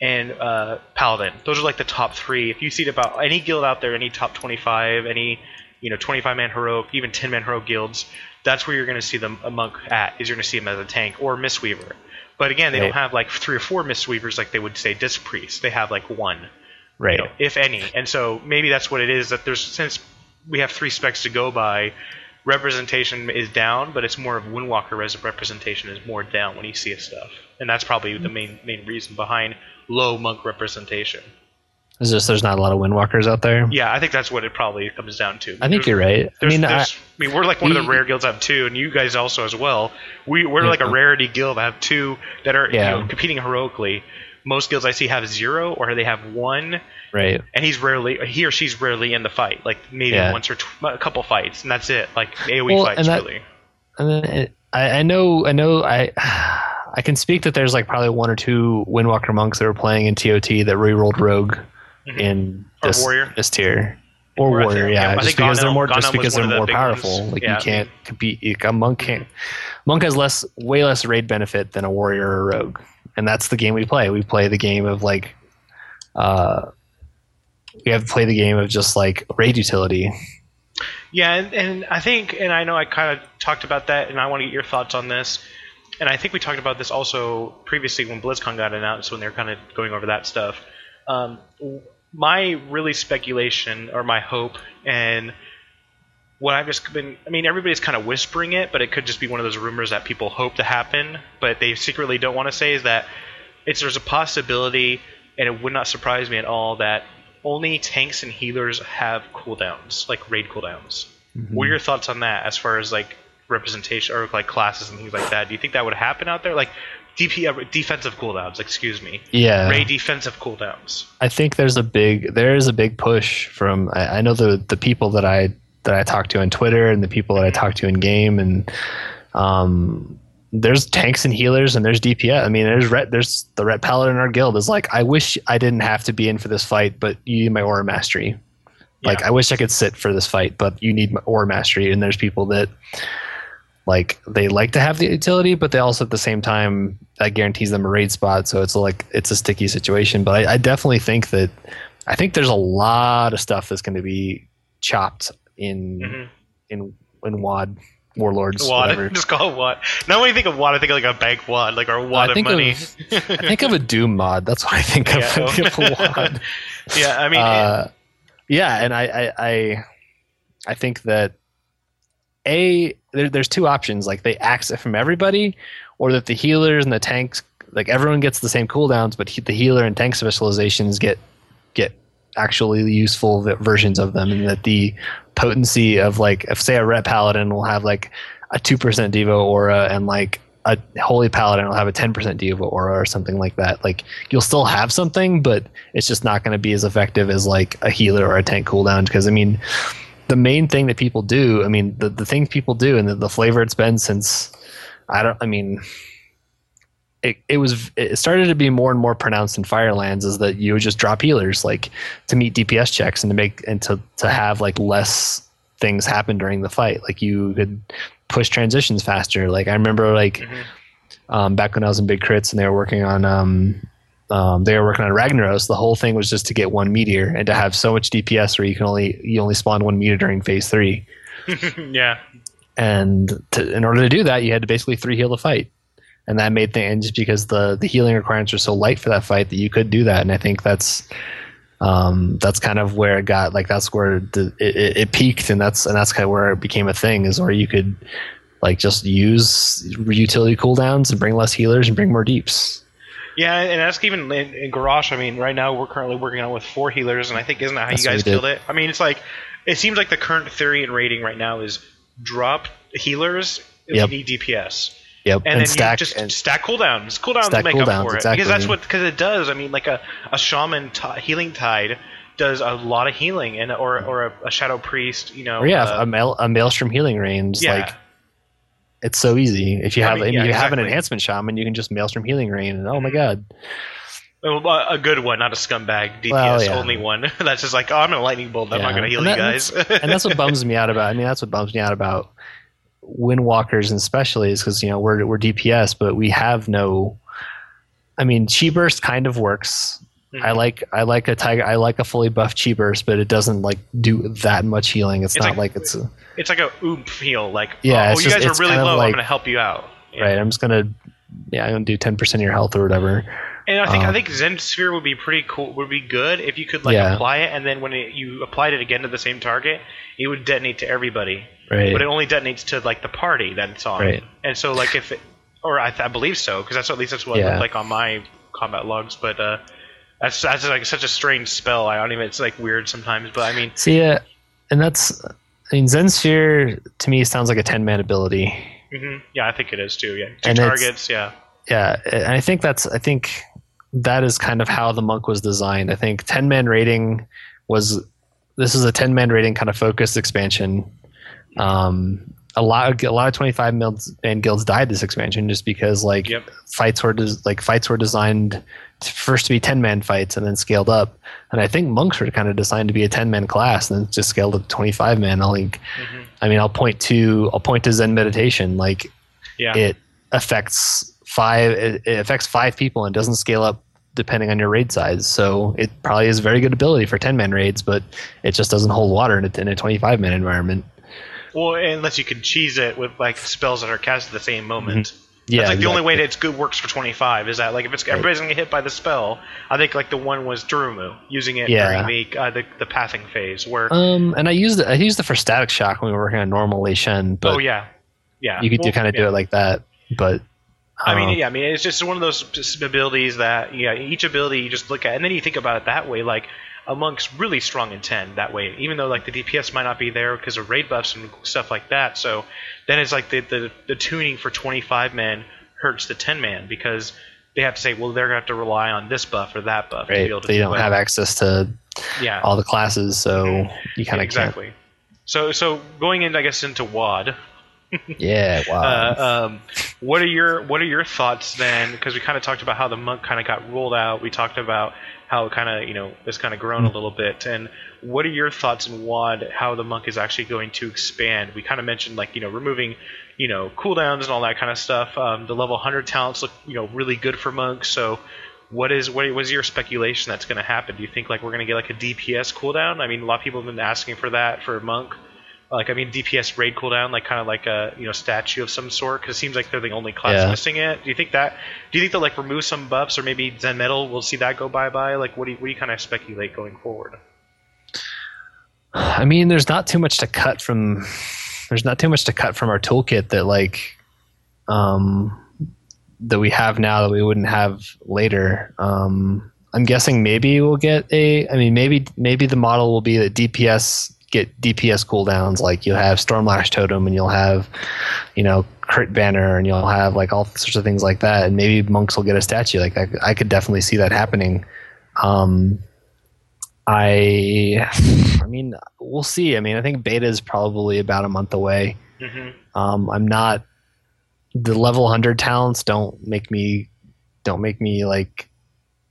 A: And uh, paladin; those are like the top three. If you see it about any guild out there, any top twenty-five, any you know 25 man heroic even 10 man heroic guilds that's where you're going to see them a monk at is you're going to see him as a tank or mistweaver but again they don't have like three or four mistweavers like they would say disc priest they have like one
B: right
A: you know, if any and so maybe that's what it is that there's since we have three specs to go by representation is down but it's more of windwalker res- representation is more down when you see stuff and that's probably the main main reason behind low monk representation
B: it's just there's not a lot of windwalkers out there
A: yeah i think that's what it probably comes down to
B: i think
A: There's-
B: you're right i mean I,
A: I, mean, we're like one of the rare guilds have two, and you guys also as well. We we're like a rarity guild. I have two that are
B: Yeah.
A: you know, competing heroically. Most guilds I see have zero, or they have one,
B: right
A: and he's rarely he or she's rarely in the fight. Like maybe
B: Yeah.
A: once or tw- a couple fights, and that's it. Like AOE
B: Well,
A: fights,
B: and that-
A: really.
B: And then it, I, I know, I know, I, (sighs) I can speak that there's like probably one or two Windwalker monks that were playing in TOT that re-rolled Rogue
A: Mhm.
B: in this,
A: Warrior.
B: this tier. or
A: Or
B: warrior, yeah,
A: yeah,
B: just because they're more just because they're
A: the
B: more powerful.
A: ones.
B: Like
A: Yeah.
B: you can't compete. A monk can't. Monk has less, way less raid benefit than a warrior or a rogue, and that's the game we play. We play the game of like, uh, we have to play the game of just like raid utility.
A: Yeah, and, and I think, and I know I kind of talked about that, and I want to get your thoughts on this. And I think we talked about this also previously when BlizzCon got announced, when they were kind of going over that stuff. Um, my really speculation, or my hope, and what I've just been, I mean, everybody's kind of whispering it, but it could just be one of those rumors that people hope to happen, but they secretly don't want to say, is that it's there's a possibility, and it would not surprise me at all, that only tanks and healers have cooldowns, like raid cooldowns. What are your thoughts on that as far as like representation or like classes and things like that? Do you think that would happen out there? Like DP uh, defensive cooldowns, excuse me.
B: Yeah,
A: Raid defensive cooldowns.
B: I think there's a big there is a big push from I, I know the the people that I that I talk to on Twitter and the people that I talk to in game and um there's tanks and healers and there's DPS. I mean there's ret, there's the ret paladin in our guild is like I wish I didn't have to be in for this fight but you need my aura mastery. Like
A: Yeah.
B: I wish I could sit for this fight but you need my aura mastery and there's people that like they like to have the utility, but they also at the same time that guarantees them a raid spot. So it's like it's a sticky situation. But I, I definitely think that I think there's a lot of stuff that's going to be chopped in
A: Mhm.
B: in in WAD warlords.
A: Wad.
B: Whatever. (laughs)
A: Just call it wad. Now when you think of wad, I think of like a bank wad, like our wad of money.
B: of (laughs) I think of a Doom mod. That's what I think of.
A: Yeah.
B: I think of WAD. (laughs)
A: yeah, I mean,
B: uh, yeah, and I, I, I, I think that a there, there's two options. Like they axe it from everybody, or that the healers and the tanks, like everyone gets the same cooldowns, but he, the healer and tank specializations get get actually useful versions of them, and that the potency of like if say a ret paladin will have like a two percent devo aura and like a holy paladin will have a 10% devo aura or something like that like you'll still have something but it's just not going to be as effective as like a healer or a tank cooldown because i mean the main thing that people do i mean the, the things people do and the, the flavor it's been since i don't i mean it, it was it started to be more and more pronounced in firelands is that you would just drop healers like to meet dps checks and to make and to, to have like less things happen during the fight like you could push transitions faster like i remember like
A: Mhm.
B: um, back when i was in big crits and they were working on um, um, they were working on Ragnaros. The whole thing was just to get one meteor and to have so much DPS where you can only you only spawn one meteor during phase three. (laughs)
A: yeah,
B: And to, in order to do that, you had to basically three heal the fight, and that made things just because the the healing requirements were so light for that fight that you could do that. And I think that's um, that's kind of where it got like that's where the, it, it, peaked, and that's and that's kind of where it became a thing is where you could like just use utility cooldowns and bring less healers and bring more deeps.
A: yeah, and that's even in, in Garrosh. I mean, right now we're currently working on with four healers, and I think isn't that how
B: That's
A: you guys killed it? I mean, it's like it seems like the current theory and rating right now is drop healers if
B: Yep.
A: you need DPS.
B: Yep,
A: and,
B: and,
A: then
B: stack
A: you just stack cooldowns. Cooldowns
B: Stack
A: make
B: cooldowns,
A: up for it
B: exactly.
A: because that's what because it does. I mean, like a, a shaman t- healing tide does a lot of healing, and or or a, a shadow priest. You know,
B: or yeah,
A: uh,
B: a, mael- a maelstrom healing rain.
A: yeah,
B: Like it's so easy. If you
A: I
B: have
A: mean,
B: if
A: yeah,
B: you have an enhancement shaman, you can just maelstrom healing rain, and oh my god,
A: a a good one, not a scumbag DPS
B: Well, yeah.
A: only one. (laughs) that's just like, oh, I'm a lightning bolt. I'm
B: Yeah.
A: not going to heal
B: And
A: you
B: that-
A: guys.
B: and that's what (laughs) bums me out about. I mean, that's what bums me out about windwalkers, and especially is because you know we're we're DPS, but we have no. I mean, chi burst kind of works. I
A: Mhm.
B: like I like a tiger. I like a fully buffed chi burst, but it doesn't like do that much healing. It's,
A: It's
B: not
A: like-
B: like, it's a,
A: it's like a oomph heal. Like,
B: Yeah,
A: oh,
B: it's
A: you
B: just-
A: guys are really low. I'm going to help you out. Yeah.
B: right. I'm just gonna yeah, I'm gonna do ten percent of your health or whatever.
A: And I think I
B: Um,
A: think Zen Sphere would be pretty cool. Would be good if you could like
B: Yeah.
A: apply it, and then when it, you applied it again to the same target, it would detonate to everybody.
B: Right.
A: But it only detonates to like the party that it's on.
B: Right.
A: And so like if, it, or I, I believe so, because that's at least that's what
B: Yeah.
A: like on my combat logs. But uh, that's that's like such a strange spell. I don't even. It's like weird sometimes. But I mean,
B: See, uh, and that's I mean, Zen Sphere to me sounds like a ten man ability.
A: mhm. yeah, I think it is too. Yeah, two
B: And
A: targets. Yeah.
B: Yeah, and I think that's I think that is kind of how the monk was designed. I think ten man rating was this is a ten man rating kind of focused expansion. Um, a lot of a lot of 25 man guilds died this expansion just because like
A: Yep.
B: fights were des- like fights were designed to first to be 10 man fights and then scaled up and i think monks were kind of designed to be a 10 man class and then just scaled up to 25 man i'll like
A: Mhm.
B: i mean i'll point to i'll point to zen meditation like
A: Yeah.
B: it affects five it, it affects five people and doesn't scale up depending on your raid size so it probably is very good ability for 10 man raids but it just doesn't hold water in a, in a 25 man environment
A: well, unless you can cheese it with like spells that are cast at the same moment.
B: yeah
A: That's like the only way that it's good works for 25 is that like if it's everybody's gonna get hit by the spell. I think like the one was Durumu using it
B: Yeah.
A: during the, uh, the the pathing phase where
B: Um, and I used it. I used it for static shock when we were working on normal Lei Shen, but
A: oh yeah yeah
B: you could
A: Well,
B: kind of do it like that. But
A: I mean
B: um,
A: yeah I mean it's just one of those abilities that yeah each ability you just look at and then you think about it that way like a monk's really strong in 10 that way even though like the DPS might not be there because of raid buffs and stuff like that so then it's like the the, the tuning for 25 men hurts the 10 man because they have to say well they're gonna have to rely on this buff or that buff to be able to
B: they
A: do
B: don't
A: well.
B: have access to
A: yeah
B: all the classes, so you kind of
A: exactly. So, so going in, I guess, into WAD.
B: Yeah, (laughs) wow.
A: Uh, um, what are your what are your thoughts then? Because we kind of talked about how the monk kind of got ruled out. We talked about how it kind of you know it's kind of grown a little bit. And what are your thoughts in WAD? How the monk is actually going to expand? We kind of mentioned like you know removing you know cooldowns and all that kind of stuff. Um, the level 100 talents look you know really good for monks. So. What is what was your speculation that's going to happen? Do you think like we're going to get like a DPS cooldown? I mean, a lot of people have been asking for that for monk like I mean DPS raid cooldown, like kind of like a you know statue of some sort, because it seems like they're the only class
B: Yeah.
A: missing it. Do you think that? Do you think they'll like remove some buffs, or maybe Zen Metal We'll see that go bye bye? Like what do you, what do you kind of speculate going forward?
B: I mean, there's not too much to cut from. There's not too much to cut from our toolkit that like, um, that we have now that we wouldn't have later. Um, I'm guessing maybe we'll get a. I mean, maybe maybe the model will be that DPS get DPS cooldowns. Like you'll have Stormlash Totem and you'll have, you know, Crit Banner and you'll have like all sorts of things like that. And maybe monks will get a statue like that. I could definitely see that happening. Um, I, I mean, we'll see. I mean, I think beta is probably about a month away.
A: hmm
B: Um, I'm not. The level 100 talents don't make me, don't make me like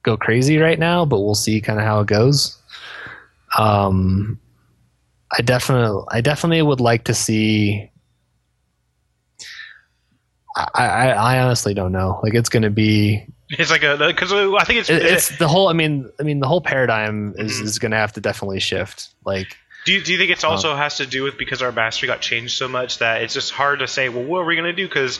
B: go crazy right now. But we'll see kind of how it goes. Um, I definitely, I definitely would like to see. I, I, I honestly don't know. Like it's going to be
A: It's like a because I think it's,
B: it, it's the whole i mean i mean the whole paradigm is,
A: Mhm.
B: is going to have to definitely shift like
A: Do you, do you think it's also has to do with because our mastery got changed so much that it's just hard to say, well, what are we going to do? Because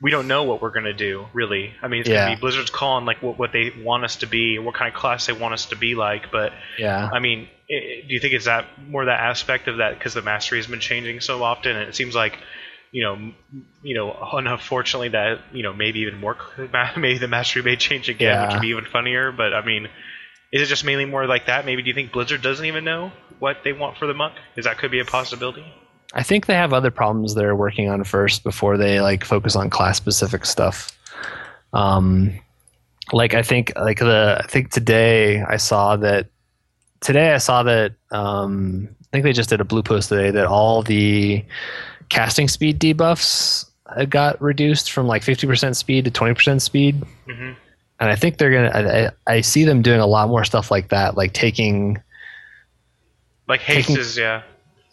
A: we don't know what we're going to do, really. I mean, it's gonna be Blizzard's calling like what, what they want us to be, what kind of class they want us to be like. But
B: yeah
A: I mean, i i- do you think it's that more that aspect of that because the mastery has been changing so often, and it seems like, you know, m- you know, unfortunately that you know maybe even more (laughs) maybe the mastery may change again, which would be even funnier. But I mean, is it just mainly more like that? Maybe do you think Blizzard doesn't even know what they want for the monk? Is that could be a possibility?
B: I think they have other problems they're working on first before they like focus on class specific stuff um like i think like the i think today i saw that today i saw that um i think they just did a blue post today that all the casting speed debuffs got reduced from like 50% speed to 20% speed
A: hmm
B: and I think they're gonna. I, I I see them doing a lot more stuff like that, like taking,
A: Like haste
B: Taking-
A: is yeah.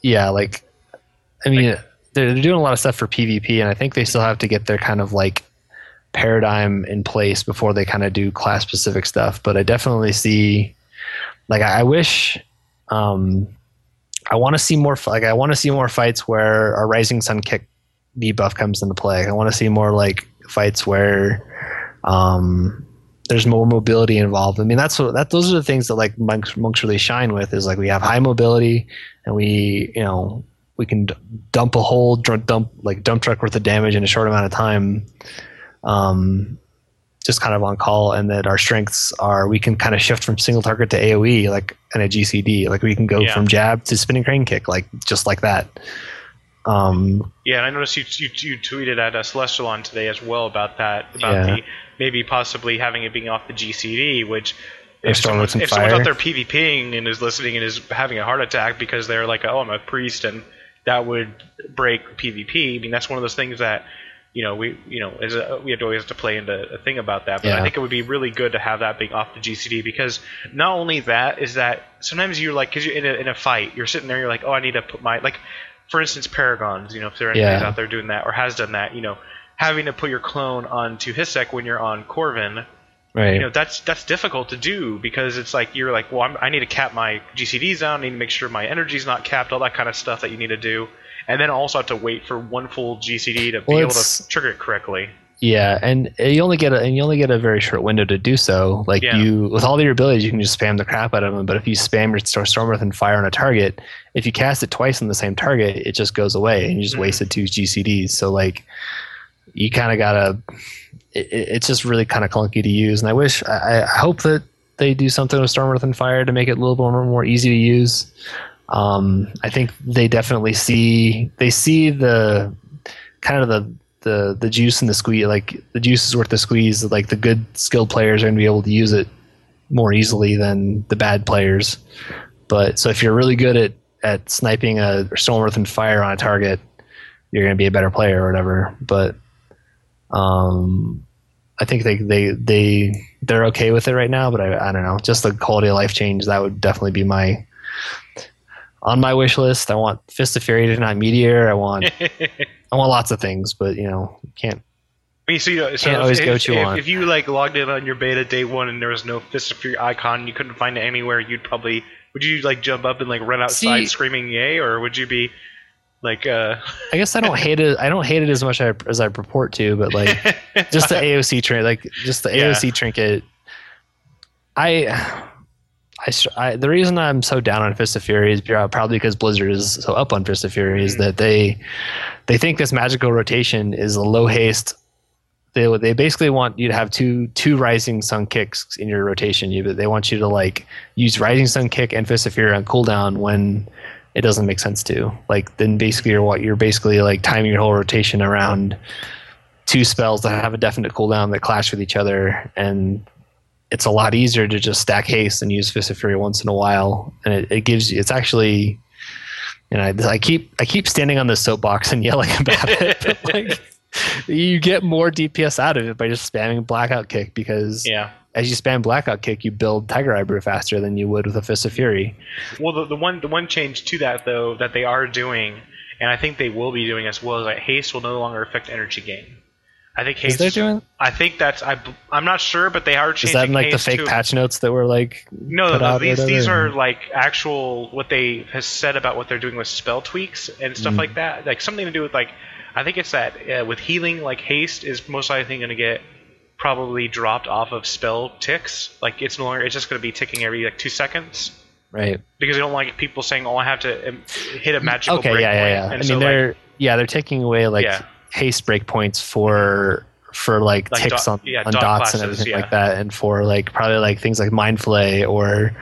B: yeah, like, I mean, they're, they're doing a lot of stuff for PvP, and I think they still have to get their kind of like paradigm in place before they kind of do class specific stuff. But I definitely see, like, I, I wish, um, I want to see more. Like, I want to see more fights where a Rising Sun kick debuff comes into play. I want to see more like fights where, um, there's more mobility involved. I mean, that's what that those are the things that like monks monks really shine with is like we have high mobility and we you know we can d- dump a whole dump like dump truck worth of damage in a short amount of time. Um, just kind of on call, and that our strengths are we can kind of shift from single target to AOE like in a GCD. Like we can go
A: Yeah.
B: from jab to spinning crane kick, like just like that. Um,
A: Yeah, and I noticed you, you, you tweeted at uh, Celestalon today as well about that, about
B: Yeah.
A: the maybe possibly having it being off the GCD, which if,
B: Storm
A: someone's, if someone's out there PvPing and is listening and is having a heart attack because they're like, oh, I'm a priest and that would break PvP. I mean, that's one of those things that you know we you know as a, we had to always have to play into a thing about that. But
B: Yeah.
A: I think it would be really good to have that being off the GCD because not only that is that sometimes you're like because you're in a, in a fight you're sitting there you're like oh I need to put my like for instance paragons you know if there are
B: Yeah.
A: out there doing that or has done that you know having to put your clone onto Hisek when you're on Korven
B: Right.
A: you know that's that's difficult to do because it's like you're like well I'm, I need to cap my GCDs down I need to make sure my energy's not capped all that kind of stuff that you need to do and then also have to wait for one full GCD to be
B: Well,
A: able to trigger it correctly
B: Yeah, and you only get a and you only get a very short window to do so. Like
A: Yeah.
B: you, with all your abilities, you can just spam the crap out of them. But if you spam your Stor- Storm Earth and Fire on a target, if you cast it twice on the same target, it just goes away, and you just
A: Mhm.
B: wasted two GCDs. So like, you kind of gotta. It, it- it's just really kind of clunky to use, and I wish I, I hope that they do something with Storm Earth and Fire to make it a little bit more, more easy to use. Um, I think they definitely see they see the kind of the the the juice and the squeeze like the juice is worth the squeeze like the good skilled players are going to be able to use it more easily than the bad players but so if you're really good at at sniping a storm earth and fire on a target you're going to be a better player or whatever but um i think they they they they're okay with it right now but i, I don't know just the quality of life change that would definitely be my on my wish list i want fist of fury to not meteor i want (laughs) I want lots of things, but you know, you can't.
A: I mean, so, you know, so
B: Can't
A: if,
B: always go
A: if,
B: what you
A: if, if you like logged in on your beta day one and there was no Fist of Fury icon, you couldn't find it anywhere. You'd probably would you like jump up and like run outside
B: See-
A: screaming yay, or would you be like uh?
B: I guess I don't hate it. I don't hate it as much as I purport to, but like (laughs) just the AOC trinket, like just the
A: Yeah.
B: AOC trinket. I, I, I, the reason I'm so down on Fist of Fury is probably because Blizzard is so up on Fist of Fury is
A: Mhm.
B: that they, they think this magical rotation is a low haste. They they basically want you to have two two Rising Sun kicks in your rotation. You they want you to like use Rising Sun kick and Fist of Fury on cooldown when it doesn't make sense to. Like then basically you're what you're basically like timing your whole rotation around two spells that have a definite cooldown that clash with each other and it's a lot easier to just stack haste and use Fist of Fury once in a while. And it, it gives you it's actually you know, I, I keep I keep standing on the soapbox and (laughs) yelling about it. But like (laughs) you get more DPS out of it by just spamming blackout kick because
A: yeah.
B: As you spam blackout kick you build Tiger Eye Brew faster than you would with a Fist of Fury.
A: Well, the, the one the one change to that though that they are doing, and I think they will be doing as well, is that haste will no longer affect energy gain. I think
B: Is
A: haste.
B: they doing
A: I think that's I. I'm not sure, but they are changing.
B: is that in like the fake
A: to-
B: patch notes that were like
A: No, no, these these are like actual what they has said about what they're doing with spell tweaks and stuff
B: Mm.
A: like that. Like something to do with like I think it's that uh, with healing, like haste is most likely going to get probably dropped off of spell ticks. Like it's no longer it's just going to be ticking every like two seconds
B: right.
A: because they don't like people saying, "Oh, I have to um, hit a magical
B: Okay,
A: break
B: yeah, yeah, yeah.
A: And
B: I mean
A: so, like,
B: they're yeah, they're taking away like
A: Yeah.
B: haste break points for for like,
A: Like
B: ticks
A: dot-
B: on,
A: yeah,
B: on
A: dot
B: dots
A: classes,
B: and everything
A: yeah.
B: like that and for like probably like things like mind flay or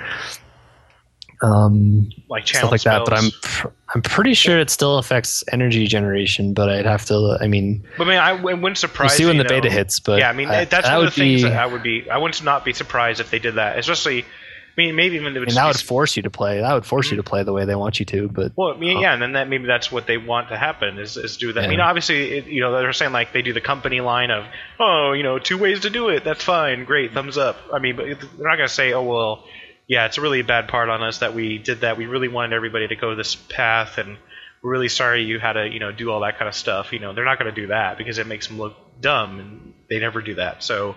B: um
A: like
B: stuff like that but i'm pr- i'm pretty sure it still affects energy generation but i'd have to i mean
A: But I mean, I, wouldn't
B: we'll
A: surprise
B: see when
A: me,
B: the beta hits but
A: yeah, I mean
B: I,
A: that's
B: that
A: one of the things
B: be
A: that I would be. I wouldn't not be surprised if they did that, especially. I mean, maybe even
B: mean, that would force you to play that would force you to play the way they want you to but
A: Well, I mean, yeah, and then that maybe that's what they want to happen is, is do that. I mean, obviously, it, you know, they're saying like they do the company line of, oh, you know, two ways to do it. That's fine, great, thumbs up. I mean, but they're not gonna say, oh, well, yeah, it's a really bad part on us that we did that. We really wanted everybody to go this path, and we're really sorry you had to, you know, do all that kind of stuff. You know, they're not gonna do that because it makes them look dumb, and they never do that. So,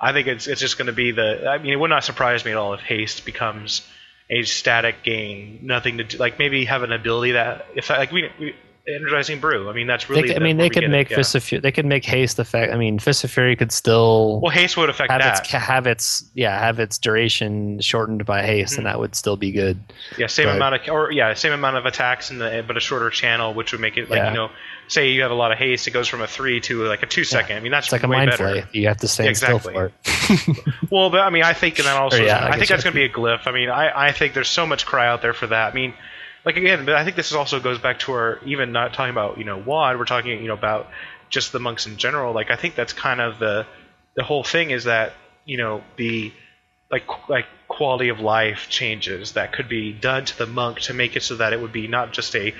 A: I think it's it's just gonna be the. I mean, it would not surprise me at all if haste becomes a static gain, nothing to do, like maybe have an ability that if like we, we energizing brew. I mean that's really.
B: could- I mean they could make
A: yeah.
B: fury they could make haste effect i mean fist of fury could still
A: Well, haste would affect
B: have
A: that.
B: its have its yeah have its duration shortened by haste
A: Mhm.
B: and that would still be good
A: yeah, same
B: but-
A: amount of or yeah, same amount of attacks in the but a shorter channel, which would make it like
B: Yeah.
A: you know, say you have a lot of haste, it goes from a three to like a two second. I mean that's
B: it's like a
A: way
B: mind
A: better.
B: you have to stay
A: Yeah,
B: still
A: exactly.
B: for it (laughs)
A: Well, but I mean, I think, and then (laughs) also,
B: yeah, I
A: I, think that's going to be a glyph. I mean, I, I think there's so much cry out there for that. I mean, like again, but I think this also goes back to our even not talking about you know WAD. We're talking you know about just the monks in general. Like I think that's kind of the the whole thing is that you know the like like quality of life changes that could be done to the monk to make it so that it would be not just a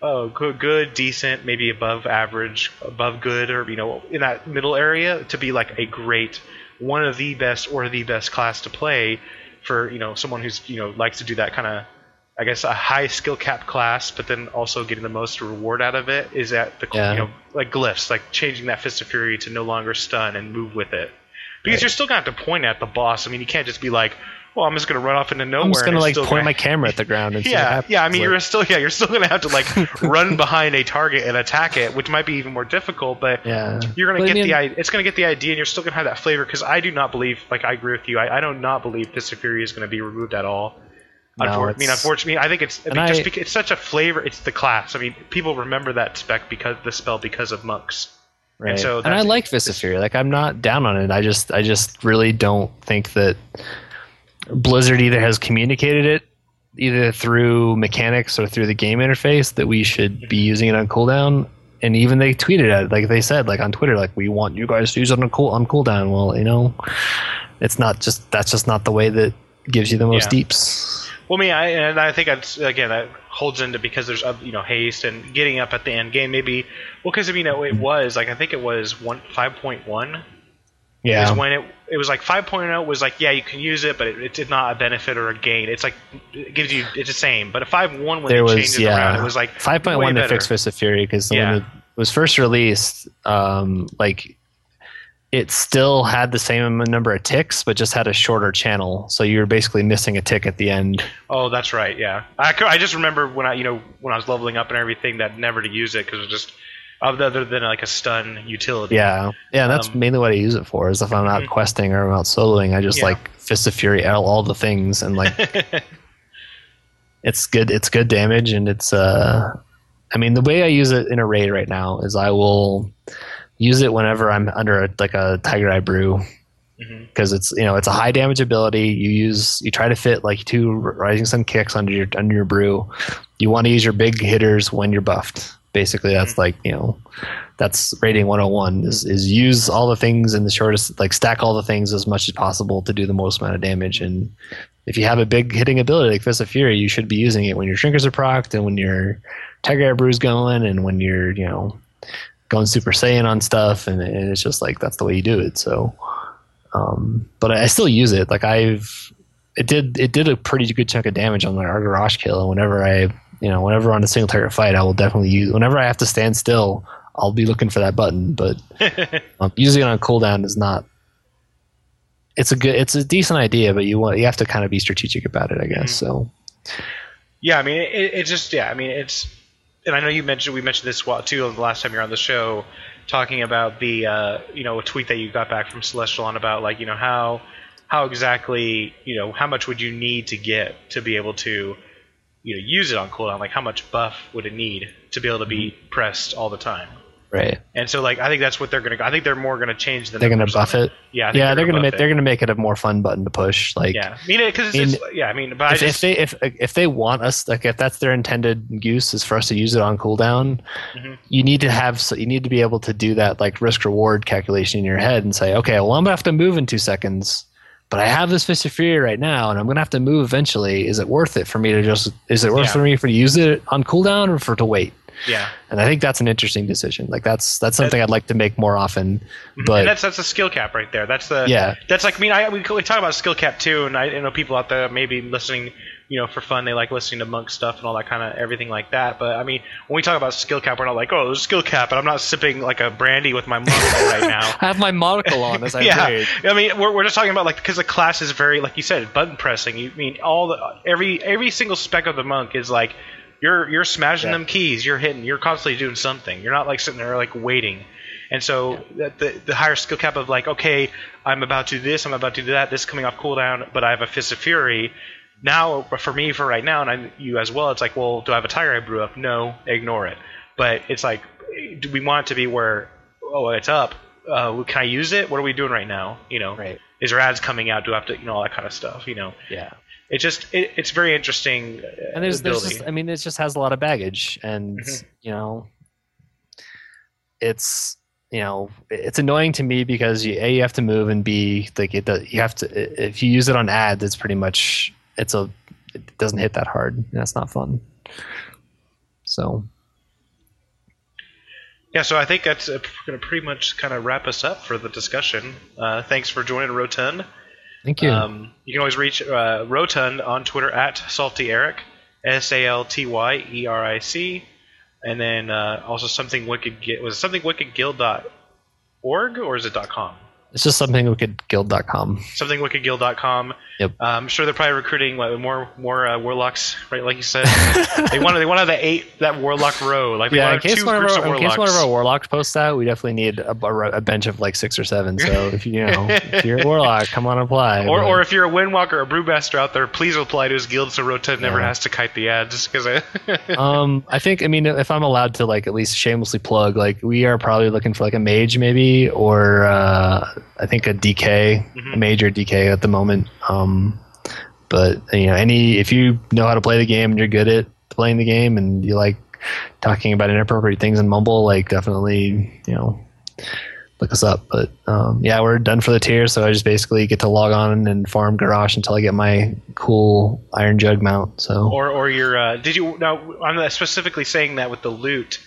A: oh good, good, decent, maybe above average, above good, or you know in that middle area to be like a great, one of the best or the best class to play for you know someone who's you know likes to do that kind of I guess a high skill cap class, but then also getting the most reward out of it is at the
B: Yeah.
A: you know like glyphs, like changing that fist of fury to no longer stun and move with it, because
B: Right.
A: you're still gonna have to point at the boss. I mean, you can't just be like, well, I'm just gonna run off into nowhere.
B: I'm just gonna like point
A: gonna-
B: my camera at the ground and (laughs)
A: yeah, yeah. I mean,
B: Like,
A: you're still yeah, you're still gonna have to like (laughs) run behind a target and attack it, which might be even more difficult, but.
B: yeah.
A: You're gonna
B: But I
A: get
B: mean,
A: the idea. It's gonna get the idea, and you're still gonna have that flavor. Because I do not believe, like I agree with you. I, I do not believe Fist of Fury is gonna be removed at all.
B: No,
A: Unfor- I mean, unfortunately, I think it's I
B: And
A: mean, just
B: I-
A: because it's such a flavor. It's the class. I mean, people remember that spec because the spell because of monks.
B: Right.
A: so
B: and I like Fist. Like I'm not down on it. I just I just really don't think that Blizzard either has communicated it either through mechanics or through the game interface that we should mm-hmm. be using it on cooldown. And even they tweeted at it, like they said, like on Twitter, like we want you guys to use it on cool on cooldown. Well, you know, it's not just that's just not the way that gives you the most
A: Yeah.
B: deeps.
A: Well, me, I and I think that's again that holds into because there's uh, you know haste and getting up at the end game. Maybe well, because I mean it was like I think it was one five point one
B: Yeah.
A: is when it it was like 5.0 was like yeah you can use it but it, it's not a benefit or a gain it's like it gives you it's the same but a 5.1 when
B: there was
A: changed it
B: yeah
A: around it was like
B: five point to fix Fist of Fury because
A: Yeah.
B: when it was first released, um, like it still had the same number of ticks, but just had a shorter channel. So you were basically missing a tick at the end.
A: oh that's right yeah I, I just remember when I you know when I was leveling up and everything that never to use it because it was just other than like a stun utility
B: Yeah, yeah, and that's
A: Um,
B: mainly what I use it for. Is if I'm out
A: Mhm.
B: questing or I'm out soloing, I just
A: Yeah.
B: like Fist of Fury, all, all the things, and like (laughs) it's good. It's good damage, and it's uh, I mean, the way I use it in a raid right now is I will use it whenever I'm under a, like a Tiger Eye Brew
A: mm-hmm.
B: because it's you know it's a high damage ability. You use you try to fit like two Rising Sun kicks under your under your brew. You want to use your big hitters when you're buffed. Basically, that's mm-hmm. like you know that's rating 101 is, is use all the things in the shortest like stack all the things as much as possible to do the most amount of damage and if you have a big hitting ability like Fist of Fury, you should be using it when your trinkets are procced and when your Tiger Eye Brew's going and when you're, you know, going Super Saiyan on stuff and, and it's just like that's the way you do it. So um but I, I still use it. Like I've it did it did a pretty good chunk of damage on my Argarash kill and whenever I you know, whenever on a single target fight I will definitely use whenever I have to stand still, I'll be looking for that button, but (laughs) um, using it on cooldown is not it's a good it's a decent idea but you want you have to kind of be strategic about it i guess so
A: Yeah, I mean, it, it just yeah, I mean, it's and I know you mentioned we mentioned this too the last time you were on the show, talking about the uh, you know a tweet that you got back from Celestalon about like you know how how exactly you know how much would you need to get to be able to you know use it on cooldown? Like how much buff would it need to be able to be pressed all the time
B: right
A: and so like I think that's what they're gonna go. I think they're more gonna change the
B: they're gonna buff it
A: yeah
B: yeah they're gonna
A: buff
B: make
A: it.
B: they're gonna make it a more fun button to push like
A: yeah I mean because yeah I mean but I
B: if, if they if if they want us like if that's their intended use is for us to use it on cooldown
A: Mhm.
B: you need to have so you need to be able to do that like risk reward calculation in your head and say okay well i'm gonna have to move in two seconds but i have this fist of fury right now and i'm gonna have to move eventually is it worth it for me to just is it worth
A: Yeah.
B: for me for to use it on cooldown or for to wait
A: yeah
B: and i think that's an interesting decision like that's that's something i'd like to make more often
A: Mhm.
B: but
A: and that's that's a skill cap right there. That's the
B: yeah
A: That's like I mean I we, we talk about skill cap too, and I, I know people out there maybe listening, you know, for fun. They like listening to monk stuff and all that kind of everything like that. But I mean, when we talk about skill cap, we're not like, oh, there's skill cap, and I'm not sipping like a brandy with my monk (laughs) right now.
B: i have my monocle on as i (laughs)
A: yeah,
B: raid.
A: I mean, we're, we're just talking about like because the class is very like you said, button pressing. You I mean all the every every single spec of the monk is like you're you're smashing
B: Yeah.
A: them keys, you're hitting, you're constantly doing something. You're not like sitting there like waiting. And so that the the higher skill cap of like okay, I'm about to do this, I'm about to do that. This is coming off cooldown, but I have a fist of fury. Now, for me, for right now, and I, you as well, it's like, well, do I have a tiger eye brew up? No, ignore it. But it's like, do we want it to be where, oh, it's up? Uh, can I use it? What are we doing right now? You know,
B: right
A: is there ads coming out? Do I have to, you know, all that kind of stuff? You know,
B: yeah
A: it just, it, it's very interesting. uh,
B: and there's, there's just, i mean, it just has a lot of baggage, and
A: Mhm.
B: you know, it's you know, it's annoying to me because you, a you have to move and b like it you have to if you use it on ads, it's pretty much it's a it doesn't hit that hard, and that's not fun. So
A: yeah, so I think that's going to pretty much kind of wrap us up for the discussion. Uh, thanks for joining Rotund.
B: Thank you.
A: Um, you can always reach uh, Rotund on Twitter at Salty Eric, S A L T Y E R I C, and then uh, also something wicked was something wicked dot org or is it dot com?
B: It's just something wickedguild.com.
A: Something wickedguild.com.
B: Yep.
A: Uh, I'm sure they're probably recruiting like, more more uh, warlocks, right? Like you said, (laughs) they wanted they wanted the eight that warlock row. Like
B: Yeah, in case,
A: two
B: one of our,
A: of
B: in case one of our warlocks posts that, we definitely need a, a, a bench of like six or seven. So if you, you know, (laughs) if you're a warlock, come on apply.
A: Or,
B: But-
A: or if you're a Windwalker or Brewmaster out there, please apply to his guild so Rotund never
B: Yeah.
A: has to kite the ads. Because I, (laughs)
B: um, I think I mean if I'm allowed to like at least shamelessly plug, like we are probably looking for like a mage maybe, or uh, I think a DK,
A: Mhm.
B: a major DK at the moment. Um, but you know, any if you know how to play the game and you're good at playing the game and you like talking about inappropriate things in mumble, like definitely you know look us up. But um, yeah, we're done for the tier, so I just basically get to log on and farm Garrosh until I get my cool iron jug mount. So
A: or or your uh, did you now? I'm specifically saying that with the loot.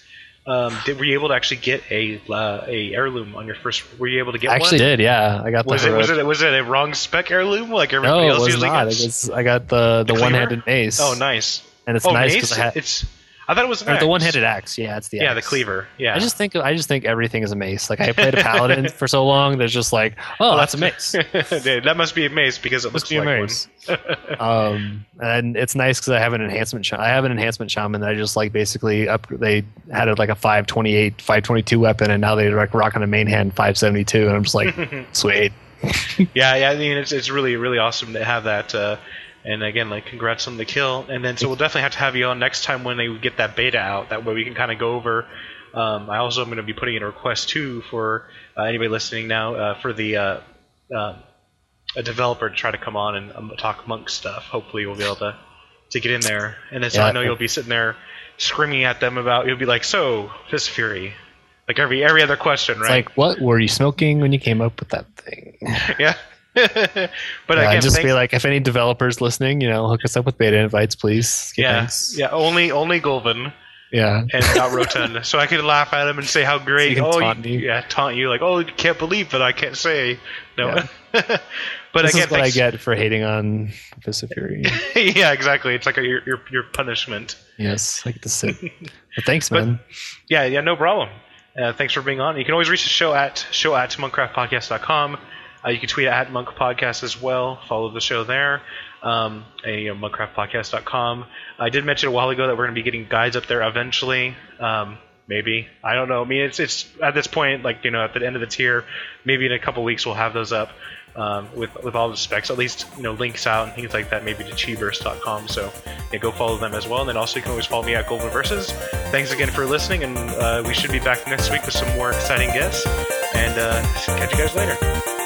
A: Um, did, were you able to actually get a uh, a heirloom on your first? Were you able to get one?
B: I actually
A: one?
B: did, yeah. I got
A: Was
B: the
A: it was it was it a wrong spec heirloom like everybody
B: No, it
A: else
B: was
A: usually
B: not.
A: gets?
B: It was, I got the the
A: The
B: one handed mace.
A: oh, nice.
B: And it's
A: oh,
B: nice because I had
A: it's. I thought it was
B: the one handed axe. Yeah, it's the
A: Yeah, the cleaver. Yeah.
B: I just think I just think everything is a mace. Like I played a paladin (laughs) for so long, there's just like, oh, that's a mace. (laughs)
A: Dude, that must be a mace because it looks
B: Must be a
A: like
B: mace. (laughs) um, and it's nice because I have an enhancement. Sh- I have an enhancement shaman that I just like basically up. They had it like a 528, 522 weapon, and now they're like rocking a main hand 572, and I'm just like, sweet.
A: Yeah, yeah. I mean, it's it's really really awesome to have that. Uh, and again, like congrats on the kill. And then so we'll definitely have to have you on next time when they get that beta out. That way we can kind of go over. Um, I also am going to be putting in a request too for uh, anybody listening now uh, for the uh, uh, a developer to try to come on and um, talk monk stuff. Hopefully we'll be able to to get in there. And then so
B: Yeah.
A: I know you'll be sitting there screaming at them about. You'll be like, "So, Fist Fury." Like every every other question,
B: It's
A: right?
B: like, what were you smoking when you came up with that thing? (laughs)
A: yeah. But
B: yeah,
A: again,
B: just
A: thanks-
B: be like, if any developers listening, you know, hook us up with beta invites, please.
A: Yeah,
B: thanks.
A: yeah. Only only Golvin
B: yeah.
A: and not Rotund, so I could laugh at him and say how great.
B: can
A: oh,
B: taunt
A: you,
B: me.
A: yeah, taunt you like, oh, you can't believe it. I can't say no. (laughs) but
B: this
A: again,
B: is what I get for hating on Fist of Fury. (laughs)
A: yeah, exactly. It's like a, your, your your punishment.
B: yes, I get to sit. (laughs) But thanks,
A: But-
B: man.
A: Yeah, yeah, no problem. Uh, thanks for being on. You can always reach the show at show at monkcraftpodcast.com. Uh, you can tweet at Monk Podcast as well. Follow the show there. Um, you know, monkcraftpodcast.com. I did mention a while ago that we're going to be getting guides up there eventually. Um, maybe I don't know. I mean, it's it's at this point, like you know, at the end of the tier, maybe in a couple weeks we'll have those up. Um, with with all the specs, at least you know links out and things like that, maybe to chiburst.com. So yeah, go follow them as well. And then also you can always follow me at Golden Versus. Thanks again for listening, and uh, we should be back next week with some more exciting guests. And uh, catch you guys later.